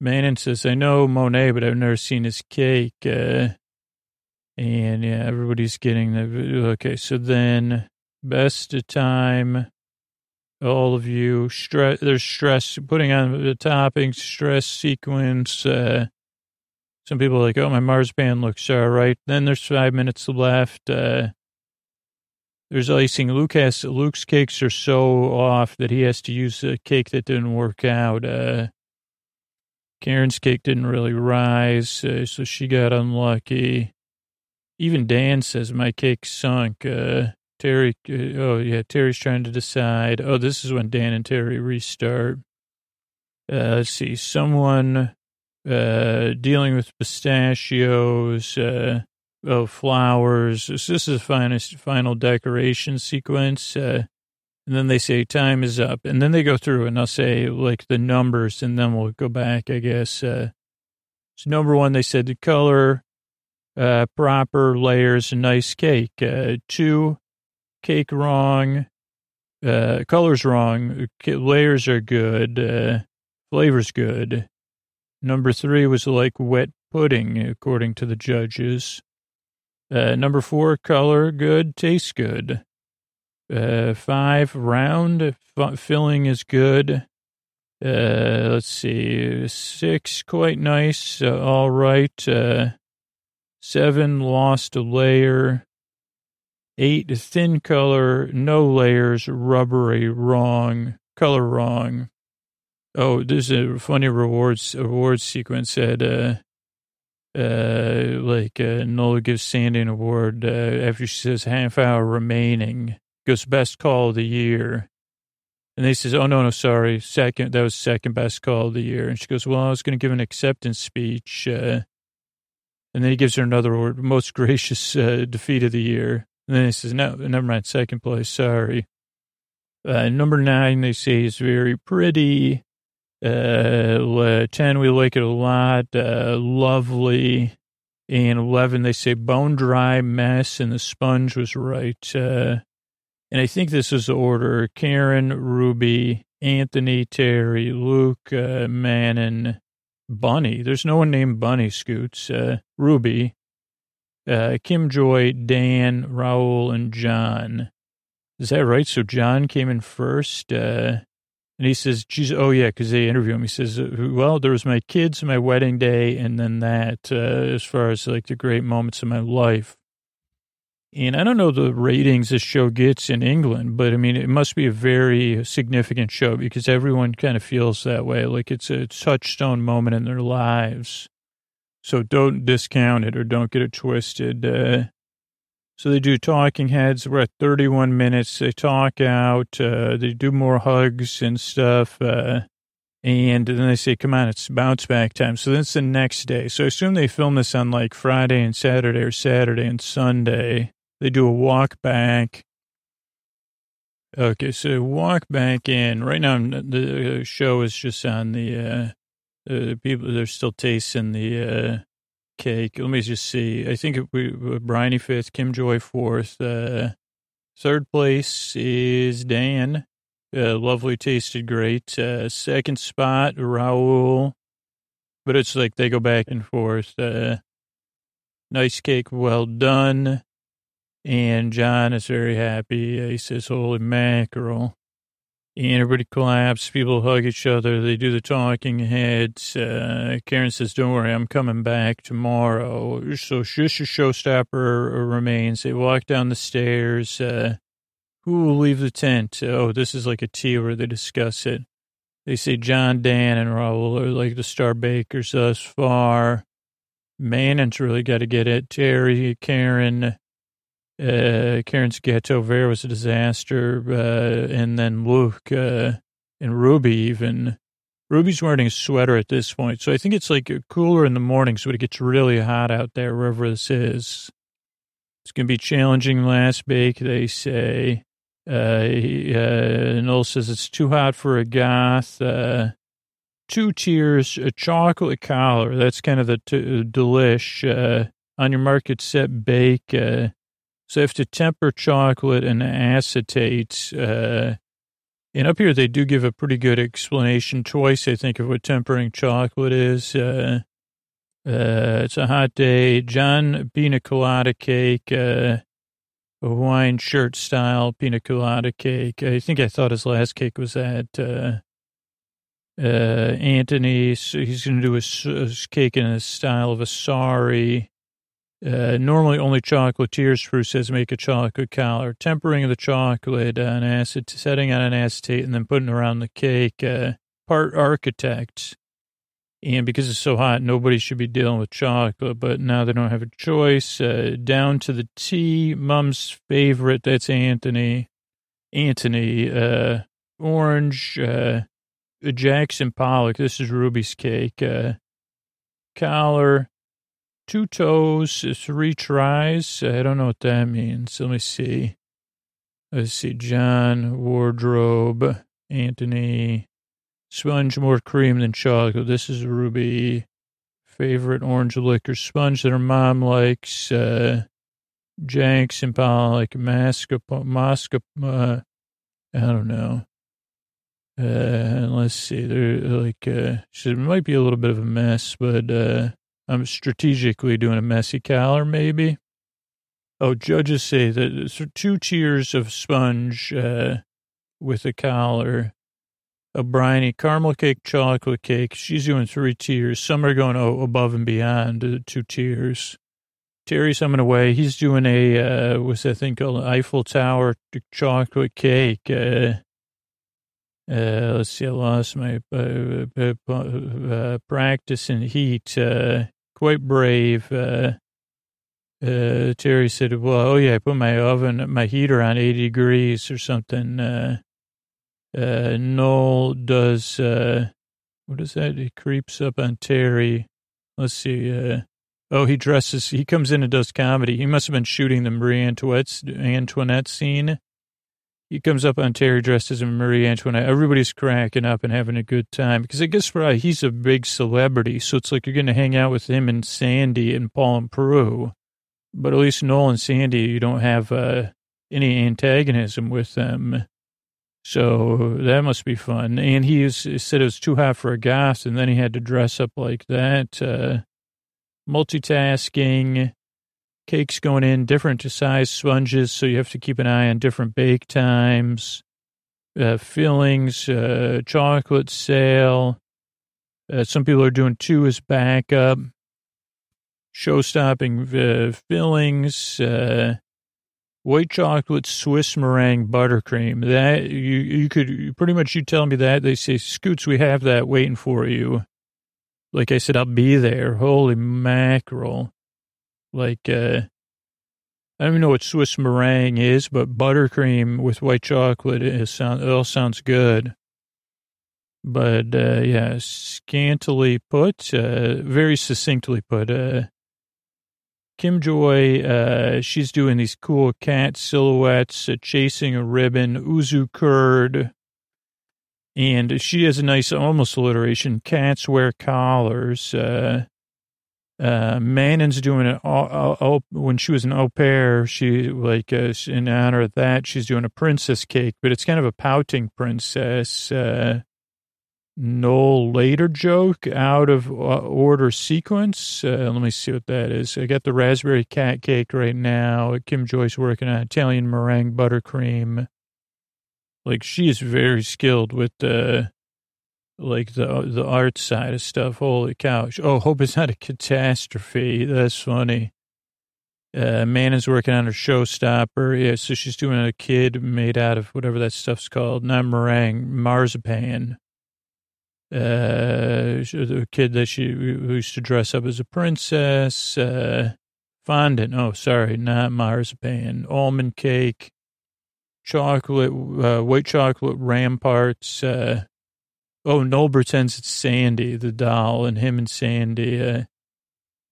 Manon says, I know Monet, but I've never seen his cake. Uh, and yeah, everybody's getting the, okay. So then best of time, all of you stress, there's stress putting on the toppings, stress sequence. Uh, some people are like, oh, my marzipan looks all right. Then there's five minutes left. Uh, there's icing. Luke has, Luke's cakes are so off that he has to use a cake that didn't work out. Uh, Karen's cake didn't really rise, uh, so she got unlucky. Even Dan says my cake sunk. Uh, Terry, uh, oh yeah, Terry's trying to decide. Oh, this is when Dan and Terry restart. Uh, let's see, someone uh, dealing with pistachios, uh, oh, flowers. This, this is the finest, final decoration sequence. Uh, and then they say time is up. And then they go through and I'll say like the numbers and then we'll go back, I guess. Uh, so number one, they said the color, uh, proper layers, nice cake. Uh, two, cake wrong, uh, colors wrong, layers are good, uh, flavor's good. Number three was like wet pudding, according to the judges. Uh, number four, color good, tastes good. Uh, five, round, f- filling is good. Uh, let's see, six, quite nice, uh, all right. Uh, Seven, lost a layer. Eight, thin color, no layers, rubbery, wrong, color wrong. Oh, there's a funny rewards awards sequence said, uh, uh, like, uh, Nola gives Sandi an award, uh, after she says half hour remaining, goes best call of the year. And they says, oh, no, no, sorry. Second, that was second best call of the year. And she goes, well, I was going to give an acceptance speech. Uh, and then he gives her another award, most gracious uh, defeat of the year. And then he says, no, never mind, second place, sorry. Uh, number nine, they say is very pretty. Uh, 10, we like it a lot. Uh, lovely. And 11, they say bone dry mess and the sponge was right. Uh, and I think this is the order Karen, Ruby, Antony, Terry, Luke, uh, Manon, Bunny. There's no one named Bunny Scoots. Uh, Ruby, uh, Kim Joy, Dan, Rahul, and Jon. Is that right? So Jon came in first. Uh, and he says, geez, oh yeah, because they interview him. He says, well, there was my kids, my wedding day, and then that, uh, as far as like the great moments of my life. And I don't know the ratings this show gets in England, but I mean, it must be a very significant show because everyone kind of feels that way. Like it's a touchstone moment in their lives. So don't discount it or don't get it twisted. Uh, so they do talking heads. We're at 31 minutes. They talk out. Uh, they do more hugs and stuff. Uh, and then they say, come on, it's bounce back time. So that's the next day. So I assume they film this on like Friday and Saturday or Saturday and Sunday. They do a walk back. Okay, so walk back in. Right now, the show is just on the, uh, the people, they're still tasting the, uh, cake. Let me just see. I think we, Briony fifth, Kim Joy fourth. Uh, third place is Dan. Uh, lovely, tasted great. Uh, second spot, Rahul. But it's like they go back and forth. Uh, nice cake, well done. And Jon is very happy. He says, holy mackerel. And everybody claps. People hug each other. They do the talking heads. Uh, Karen says, don't worry, I'm coming back tomorrow. So just a showstopper remains. They walk down the stairs. Uh, who will leave the tent? Oh, this is like a tea where they discuss it. They say Jon, Dan, and Rahul are like the star bakers thus far. Manon's really got to get it. Terry, Karen, uh, Karen's gâteau there was a disaster. Uh, and then Luke, uh, and Ruby even. Ruby's wearing a sweater at this point. So I think it's like cooler in the mornings, but it gets really hot out there, wherever this is. It's going to be challenging last bake, they say. Uh, uh, Noel says it's too hot for a goth. Uh, two tiers, a chocolate collar. That's kind of the t- delish. Uh, on your market set bake. Uh, so you have to temper chocolate and acetate. Uh, and up here, they do give a pretty good explanation twice, I think, of what tempering chocolate is. Uh, uh, it's a hot day. Jon pina colada cake, uh, a Hawaiian shirt style pina colada cake. I think I thought his last cake was that. Uh, uh, Antony, he's going to do a, cake in the style of a sari. Uh, normally only chocolatiers Prue says make a chocolate collar. Tempering the chocolate on acid, setting on an acetate, and then putting around the cake. Uh, part architect. And because it's so hot, nobody should be dealing with chocolate, but now they don't have a choice. Uh, down to the T, mum's favorite, that's Antony. Antony, uh, orange, uh, Jackson Pollock, this is Ruby's cake. Uh, collar, two toes, three tries. I don't know what that means. Let me see. Let's see. Jon, wardrobe, Antony, sponge more cream than chocolate. This is Ruby. Favorite orange liquor sponge that her mom likes. Uh, Jackson Pollock, mascarpone, mascarpone, uh, I don't know. Uh, let's see. They're like, uh, it might be a little bit of a mess, but, uh, I'm strategically doing a messy collar, maybe. Oh, judges say that two tiers of sponge uh, with a collar. A briny caramel cake, chocolate cake. She's doing three tiers. Some are going oh, above and beyond uh, two tiers. Terry's coming away. He's doing a, uh, what's that thing called? Eiffel Tower chocolate cake. Uh, uh, let's see, I lost my uh, uh, uh practice in heat. Uh, quite brave. Uh, uh, Terry said, well, oh yeah, I put my oven, my heater on 80 degrees or something. Uh, uh, Noel does, uh, what is that? He creeps up on Terry. Let's see. Uh, oh, he dresses, he comes in and does comedy. He must have been shooting the Marie Antoinette, Antoinette scene. He comes up on Terry dressed as Marie Antoinette. Everybody's cracking up and having a good time because I guess probably he's a big celebrity. So it's like you're going to hang out with him and Sandi and Paul and Prue. But at least Noel and Sandi, you don't have uh, any antagonism with them. So that must be fun. And he, he said it was too hot for a goth, and then he had to dress up like that. Uh, multitasking, cakes going in, different size sponges, so you have to keep an eye on different bake times, uh, fillings, uh, chocolate sale. Uh, some people are doing two as backup. Show-stopping uh, fillings, uh, white chocolate Swiss meringue buttercream. That you you could pretty much you tell me that they say Scoots, we have that waiting for you. Like I said, I'll be there. Holy mackerel! Like uh, I don't even know what Swiss meringue is, but buttercream with white chocolate is sound it all sounds good. But uh, yeah, scantily put, uh, very succinctly put, uh, Kim Joy, uh, she's doing these cool cat silhouettes, uh, chasing a ribbon, yuzu curd. And she has a nice, almost alliteration. Cats wear collars. Uh, uh, Manon's doing all, when she was an au pair. She like uh, in honor of that, she's doing a princess cake, but it's kind of a pouting princess. Uh, no later joke out of uh, order sequence. Uh, let me see what that is. I got the raspberry cat cake right now. Kim Joy's working on Italian meringue buttercream. Like she is very skilled with the like the the art side of stuff. Holy cow! Oh, hope it's not a catastrophe. That's funny. Uh, Manon is working on her showstopper. Yeah, so she's doing a kid made out of whatever that stuff's called, not meringue, marzipan uh, the kid that she used to dress up as a princess, uh, fondant. Oh, sorry, not marzipan. Almond cake, chocolate, uh, white chocolate ramparts. Uh, oh, Noel pretends it's Sandi, the doll, and him and Sandi. Uh,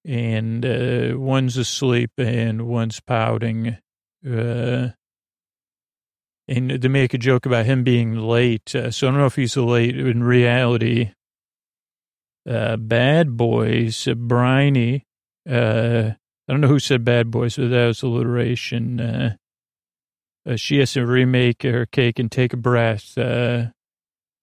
and uh, one's asleep and one's pouting. Uh, and to make a joke about him being late. Uh, so I don't know if he's late in reality. Uh, bad Boys, uh, Briony. Uh, I don't know who said Bad Boys, but that was alliteration. Uh, uh, she has to remake her cake and take a breath.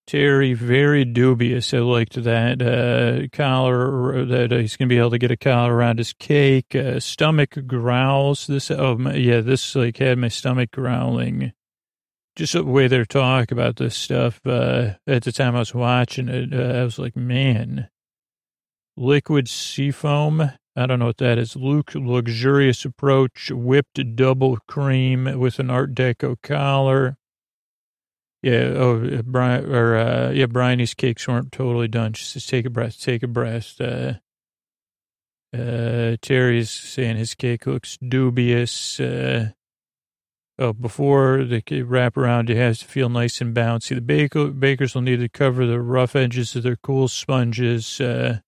Terry, very dubious. I liked that uh, collar, that he's going to be able to get a collar around his cake. Uh, stomach growls. This, oh, my, yeah, this like had my stomach growling just the way they're talking about this stuff. Uh, at the time I was watching it, uh, I was like, man, liquid seafoam. I don't know what that is. Luke, luxurious approach, whipped double cream with an Art Deco collar. Yeah. Oh, Brian, or, uh, yeah, Briony's cakes weren't totally done. She says, take a breath, take a breath. Uh, uh, Terry's saying his cake looks dubious. Uh, Oh, before the wrap around, it has to feel nice and bouncy. The baker, bakers will need to cover the rough edges of their cool sponges. Uh,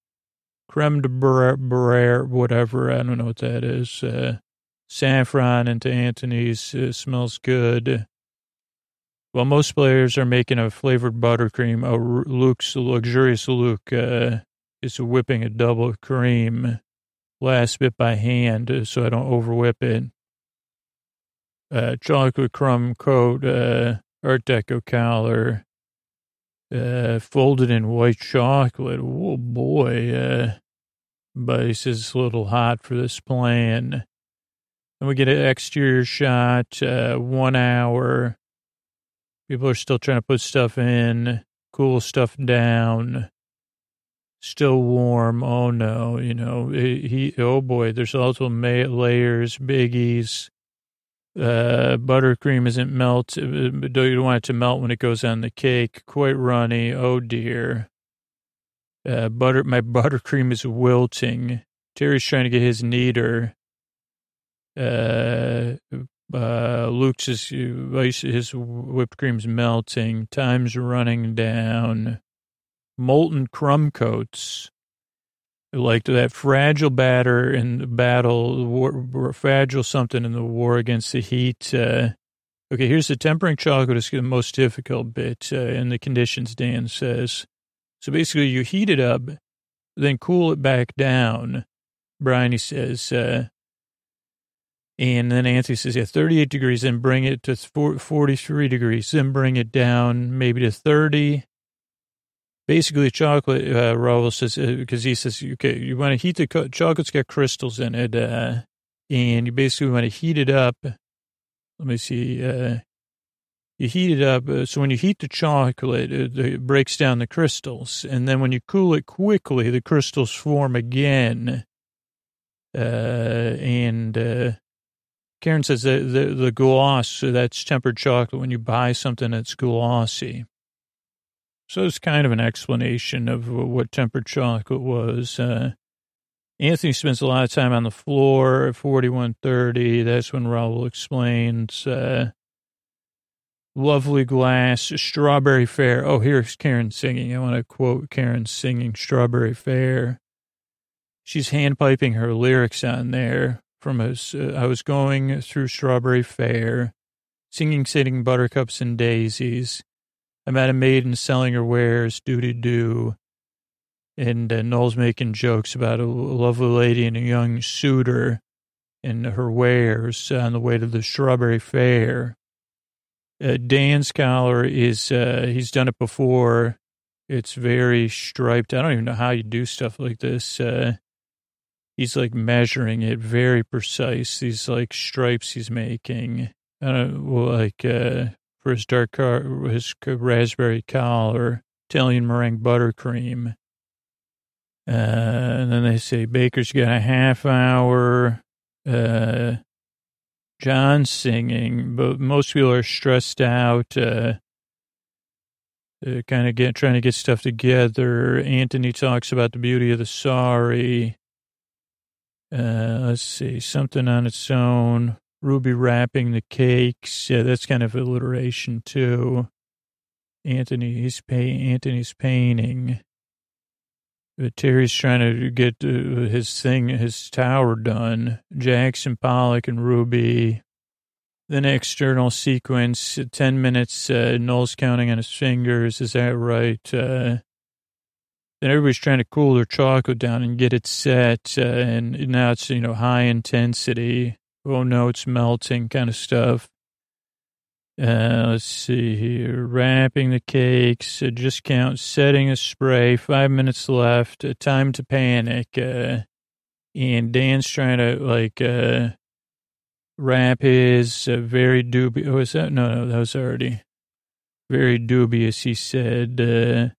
creme de brer, whatever. I don't know what that is. Uh, saffron into Antony's uh, smells good. While most players are making a flavored buttercream, a Luke's luxurious Luke uh, is whipping a double cream. Last bit by hand, uh, so I don't overwhip it uh, chocolate crumb coat, uh, Art Deco collar, uh, folded in white chocolate. Oh boy, uh, but he says it's a little hot for this plan. And we get an exterior shot, uh, one hour. People are still trying to put stuff in, cool stuff down. Still warm. Oh no, you know, he, oh boy, there's also layers, biggies uh, buttercream isn't melt. Uh, you don't want it to melt when it goes on the cake. Quite runny. Oh dear. Uh, butter, my buttercream is wilting. Terry's trying to get his kneader. Uh, uh, Luke's is, his whipped cream's melting. Time's running down. Molten crumb coats like that fragile batter in the battle, war, fragile something in the war against the heat. Uh, Okay, here's the tempering chocolate is the most difficult bit uh, in the conditions, Dan says. So basically, you heat it up, then cool it back down. Briony says, uh, and then Antony says, yeah, 38 degrees, then bring it to 43 degrees, then bring it down maybe to 30. Basically, chocolate, uh, Rahul says, because uh, he says, okay, you want to heat the co- chocolate's got crystals in it, uh, and you basically want to heat it up. Let me see. Uh, you heat it up. Uh, so when you heat the chocolate, it, it, breaks down the crystals. And then when you cool it quickly, the crystals form again. Uh, and uh, Karen says that the, the gloss, that's tempered chocolate when you buy something that's glossy. So it's kind of an explanation of what tempered chocolate was. Uh, Antony spends a lot of time on the floor at 4130. That's when Rahul explains. Uh, Lovely glass, strawberry fair. Oh, here's Karen singing. I want to quote Karen singing Strawberry Fair. She's hand piping her lyrics on there from a, uh, I was going through Strawberry Fair, singing, sitting buttercups and daisies. I met a maiden selling her wares, doo doo. And uh, Noel's making jokes about a lovely lady and a young suitor and her wares on the way to the Strawberry Fair. Uh, Dan's collar is, uh, he's done it before. It's very striped. I don't even know how you do stuff like this. Uh, he's like measuring it very precise. These like stripes he's making. Don't know, like, uh, for his dark car, his raspberry collar, Italian meringue buttercream. Uh, and then they say Baker's got a half hour. Uh, Jon singing, but most people are stressed out, uh, uh, kind of get trying to get stuff together. Antony talks about the beauty of the sari. Uh, let's see, something on its own. Ruby wrapping the cakes. Yeah, that's kind of alliteration too. Antony, he's pay, Antony's painting. But Terry's trying to get uh, his thing, his tower done. Jackson Pollock and Ruby. Then external sequence, 10 minutes, uh, Noel's counting on his fingers. Is that right? Uh, then everybody's trying to cool their chocolate down and get it set. Uh, and now it's, you know, high intensity. Oh no, it's melting kind of stuff. Uh, let's see here. Wrapping the cakes. Uh, just count. Setting a spray. Five minutes left. Uh, time to panic. Uh, and Dan's trying to like uh, wrap his uh, very dubious. Oh, was that? No, no, that was already very dubious. He said. Uh,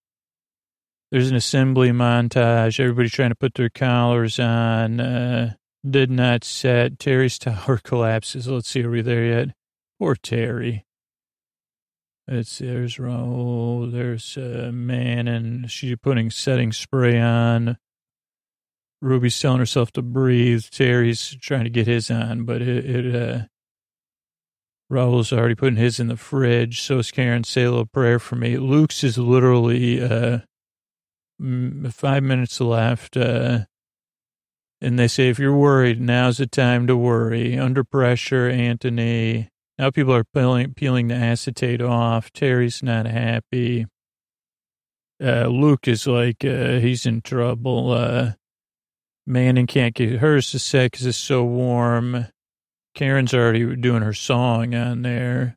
there's an assembly montage. Everybody's trying to put their collars on. Uh, did not set. Terry's tower collapses. Let's see. Are we there yet? Poor Terry. It's there's Rahul, there's a man, and she's putting setting spray on. Ruby's telling herself to breathe. Terry's trying to get his on, but it, it uh, Rahul's already putting his in the fridge. So is Karen. Say a little prayer for me. Luke's is literally uh, five minutes left. Uh, and they say, if you're worried, now's the time to worry. Under pressure, Antony. Now people are peeling, peeling the acetate off. Terry's not happy. Uh, Luke is like, uh, he's in trouble. Uh, Manon can't get hers to set because it's so warm. Karen's already doing her song on there.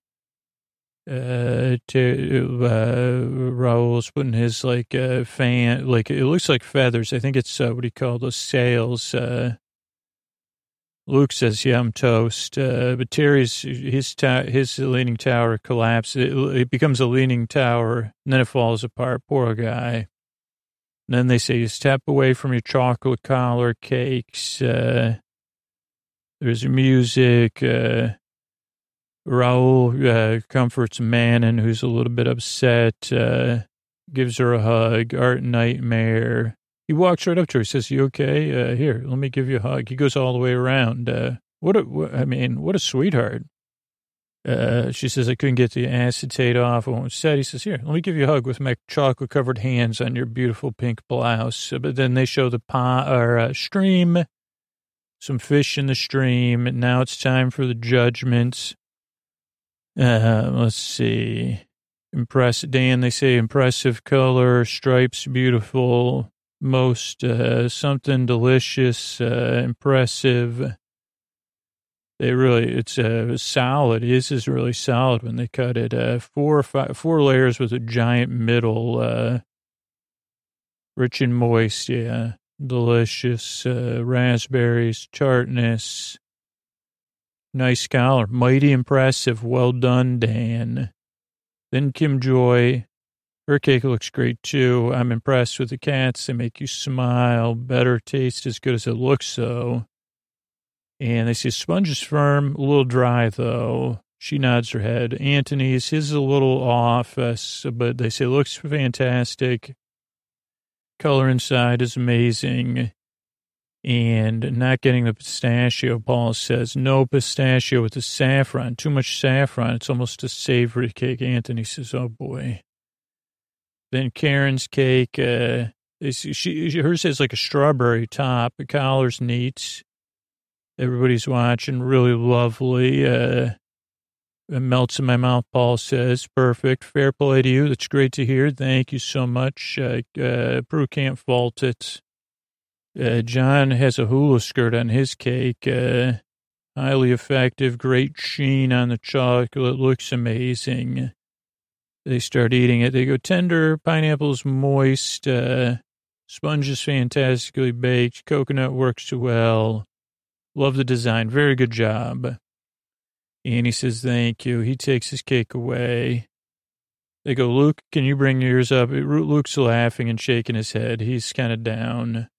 Uh, to, uh, Rahul's putting his like, uh, fan, like, it looks like feathers. I think it's, uh, what do you call those sails, uh, Luke says, "Yeah, I'm toast." Uh, but Terry's his ta- his leaning tower collapses. It, it, becomes a leaning tower, and then it falls apart. Poor guy. And then they say, "You step away from your chocolate collar cakes." Uh, there's music. Uh, Rahul uh, comforts Manon, who's a little bit upset. Uh, gives her a hug. Art nightmare. He walks right up to her. He says, "You okay? Uh, here, let me give you a hug." He goes all the way around. Uh, what a, what, I mean, what a sweetheart. Uh, she says, "I couldn't get the acetate off." I said, he says, "Here, let me give you a hug with my chocolate-covered hands on your beautiful pink blouse." But then they show the pond or uh, stream, some fish in the stream. And now it's time for the judgments. Uh, let's see. Impress Dan, they say impressive color, stripes beautiful, most uh, something delicious, uh, impressive. They really, it's uh, solid. This is really solid when they cut it. Uh, four or five, four layers with a giant middle, uh, rich and moist. Yeah, delicious uh, raspberries, tartness. Nice collar, mighty impressive. Well done, Dan. Then Kim Joy, her cake looks great too. I'm impressed with the cats. They make you smile. Better taste as good as it looks, though. And they say sponge is firm, a little dry though. She nods her head. Antony's, his is a little off, uh, but they say looks fantastic. Color inside is amazing. And not getting the pistachio, Paul says, no pistachio with the saffron. Too much saffron. It's almost a savory cake. Antony says, oh boy. Then Karen's cake, uh, she, hers has like a strawberry top. The collar's neat. Everybody's watching. Really lovely. Uh, it melts in my mouth, Paul says. Perfect. Fair play to you. That's great to hear. Thank you so much. Uh, uh, Prue can't fault it. Uh, Jon has a hula skirt on his cake. Uh, highly effective. Great sheen on the chocolate. Looks amazing. They start eating it. They go tender. Pineapple's moist. Uh, sponge is fantastically baked. Coconut works well. Love the design. Very good job. And he says, thank you. He takes his cake away. They go, Luke, can you bring yours up? Luke's laughing and shaking his head. He's kind of down.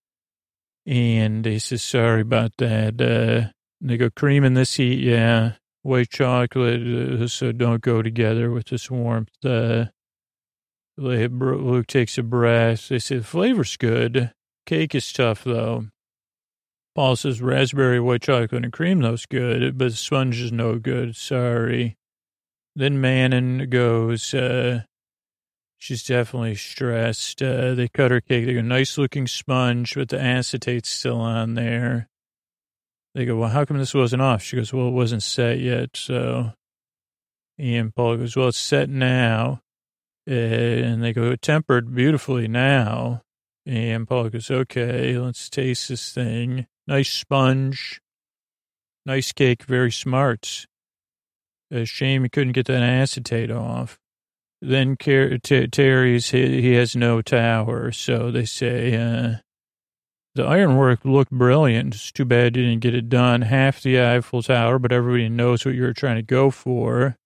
And he says, sorry about that. Uh, they go, cream in this heat, yeah. White chocolate, uh, so don't go together with this warmth. Uh, Luke takes a breath. They say, the flavor's good. Cake is tough, though. Paul says raspberry white chocolate and cream, that's good, but sponge is no good. Sorry. Then Manon goes, uh, she's definitely stressed. Uh, they cut her cake. They go, nice looking sponge, but the acetate's still on there. They go, well, how come this wasn't off? She goes, well, it wasn't set yet. So, and Paul goes, well, it's set now. Uh, and they go, tempered beautifully now. And Paul goes, okay, let's taste this thing. Nice sponge. Nice cake. Very smart. A shame he couldn't get that acetate off. Then Terry's, he has no tower. So they say, uh, the ironwork looked brilliant. It's too bad you didn't get it done. Half the Eiffel Tower, but everybody knows what you're trying to go for.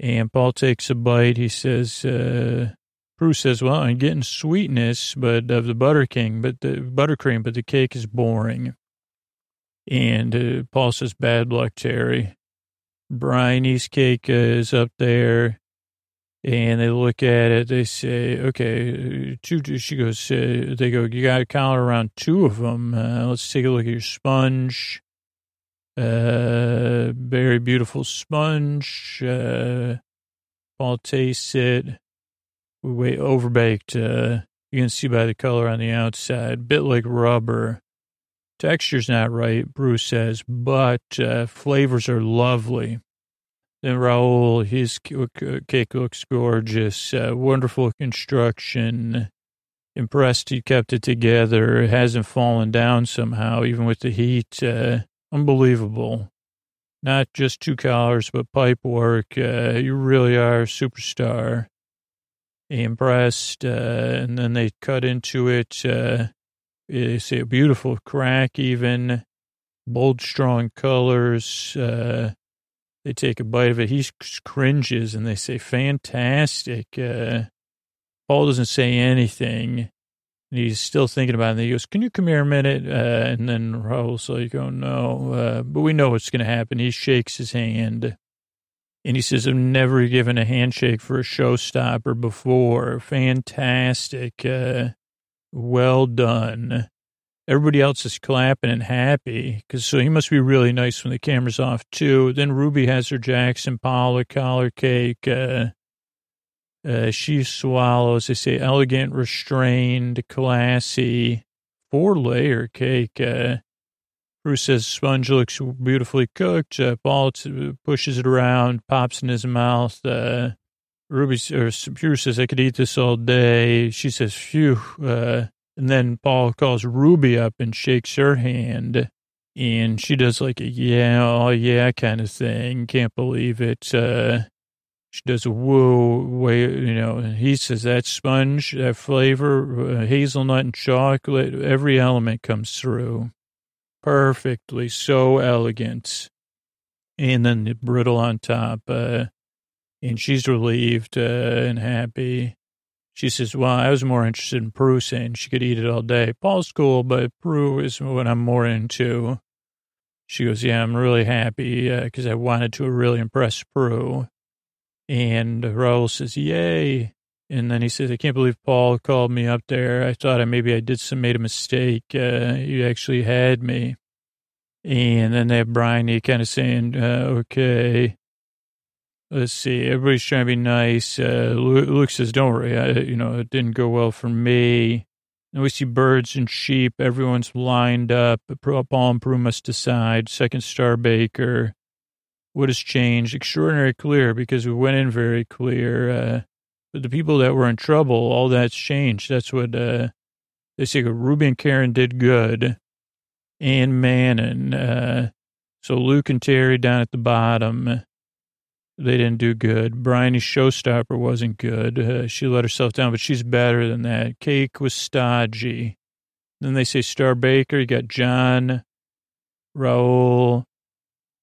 And Paul takes a bite. He says, uh, Prue says, well, I'm getting sweetness, but of the butter king, but the buttercream, but the cake is boring. And uh, Paul says, bad luck, Terry. Briony's cake uh, is up there. And they look at it. They say, okay, two, she goes, uh, they go, you got to count around two of them. Uh, let's take a look at your sponge. Uh, very beautiful sponge. Uh, Paul tastes it. Wait overbaked. Uh, you can see by the color on the outside, bit like rubber. Texture's not right, Prue says, but uh, flavors are lovely. Then Rahul, his cake looks gorgeous. Uh, wonderful construction. Impressed he kept it together. It hasn't fallen down somehow, even with the heat. Uh, unbelievable. Not just two collars, but pipe work. Uh, you really are a superstar. Impressed. Uh, and then they cut into it uh, it's a beautiful crack, even bold, strong colors. Uh, they take a bite of it. He cringes and they say, fantastic. Uh, Paul doesn't say anything. And he's still thinking about it. And he goes, Can you come here a minute? Uh, and then Rahul's like, Oh, no. Uh, but we know what's going to happen. He shakes his hand. And he says, I've never given a handshake for a showstopper before. Fantastic. Uh, well done. Everybody else is clapping and happy because so he must be really nice when the camera's off too. Then Ruby has her Jackson Pollock collar cake. Uh, uh, she swallows. They say elegant, restrained, classy, four layer cake. Uh, Prue says sponge looks beautifully cooked. Uh, Paul pushes it around, pops in his mouth. Uh, Ruby or Prue says, I could eat this all day. She says, phew. Uh, and then Paul calls Ruby up and shakes her hand. And she does like a yeah, oh yeah kind of thing. Can't believe it. Uh, she does a whoa, way, you know, he says that sponge, that flavor, uh, hazelnut and chocolate, every element comes through perfectly, so elegant. And then the brittle on top. Uh, and she's relieved uh, and happy. She says, well, I was more interested in Prue saying she could eat it all day. Paul's cool, but Prue is what I'm more into. She goes, yeah, I'm really happy because uh, I wanted to really impress Prue. And Rahul says, yay. And then he says, I can't believe Paul called me up there. I thought I maybe I did some, made a mistake. Uh, actually had me. And then they have Briony kind of saying, uh, okay. Let's see. Everybody's trying to be nice. Uh, Luke says, don't worry. I, you know, it didn't go well for me. And we see birds and sheep. Everyone's lined up. Paul and Prue must decide. Second star baker what has changed? Extraordinary clear because we went in very clear. Uh, but the people that were in trouble, all that's changed. That's what uh, they say. Ruby and Karen did good, and Manon. Uh, so Luke and Terry down at the bottom, they didn't do good. Briony's showstopper wasn't good. Uh, she let herself down, but she's better than that. Cake was stodgy. Then they say Star Baker. You got Jon, Rahul,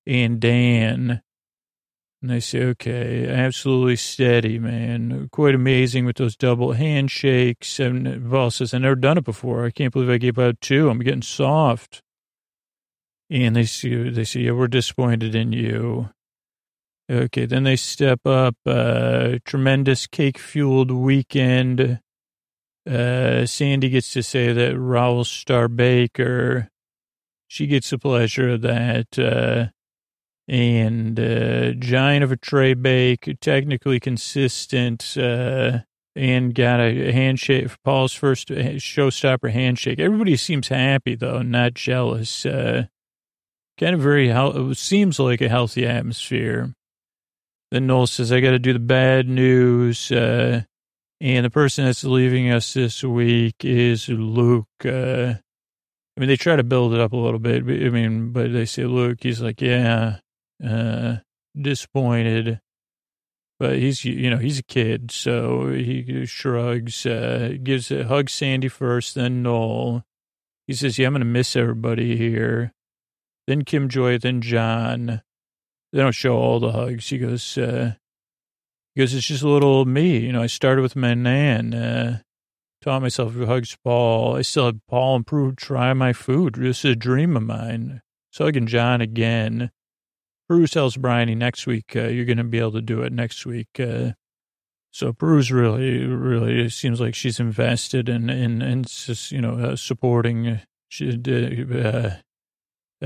and Dan. And they say, okay, absolutely steady, man. Quite amazing with those double handshakes. And Val says, I've never done it before. I can't believe I gave out two. I'm getting soft. And they see, they say, yeah, we're disappointed in you. Okay, then they step up. Uh, tremendous cake fueled weekend. Uh, Sandi gets to say that Rahul Star Baker, she gets the pleasure of that. Uh, and uh, giant of a tray bake, technically consistent, uh, and got a handshake. for Paul's first showstopper handshake. Everybody seems happy though, not jealous. Uh, kind of very. It seems like a healthy atmosphere. Then Noel says, "I got to do the bad news." Uh, and the person that's leaving us this week is Luke. Uh, I mean, they try to build it up a little bit. I mean, but they say, Luke, he's like, yeah, uh, disappointed. But he's, you know, he's a kid, so he shrugs, uh, gives a hug Sandi first, then Noel. He says, yeah, I'm going to miss everybody here. Then Kim Joy, then Jon. They don't show all the hugs. He goes, uh, he goes, it's just a little me. You know, I started with Manan, uh, taught myself who hugs Paul. I still have Paul improve, try my food. This is a dream of mine. So hugging Jon again. Prue tells Briony next week, uh, you're going to be able to do it next week. Uh, so Prue's really, really, seems like she's invested in, in, in you know, uh, supporting. She, uh,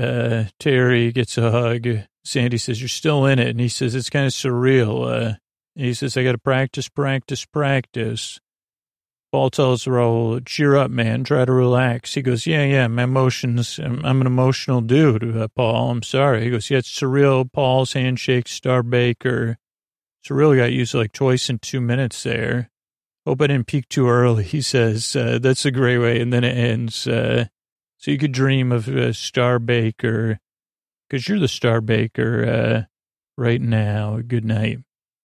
uh, Terry gets a hug. Sandi says, you're still in it. And he says, it's kind of surreal. Uh, he says, I got to practice, practice, practice. Paul tells Rahul, cheer up, man. Try to relax. He goes, yeah, yeah, my emotions, I'm, I'm an emotional dude, uh, Paul. I'm sorry. He goes, yeah, it's surreal. Paul's handshake, Star Baker. Surreal got used like twice in two minutes there. Hope I didn't peak too early. He says, uh, that's a great way. And then it ends. Uh, so you could dream of uh, Star Baker because you're the Star Baker uh, right now. Good night.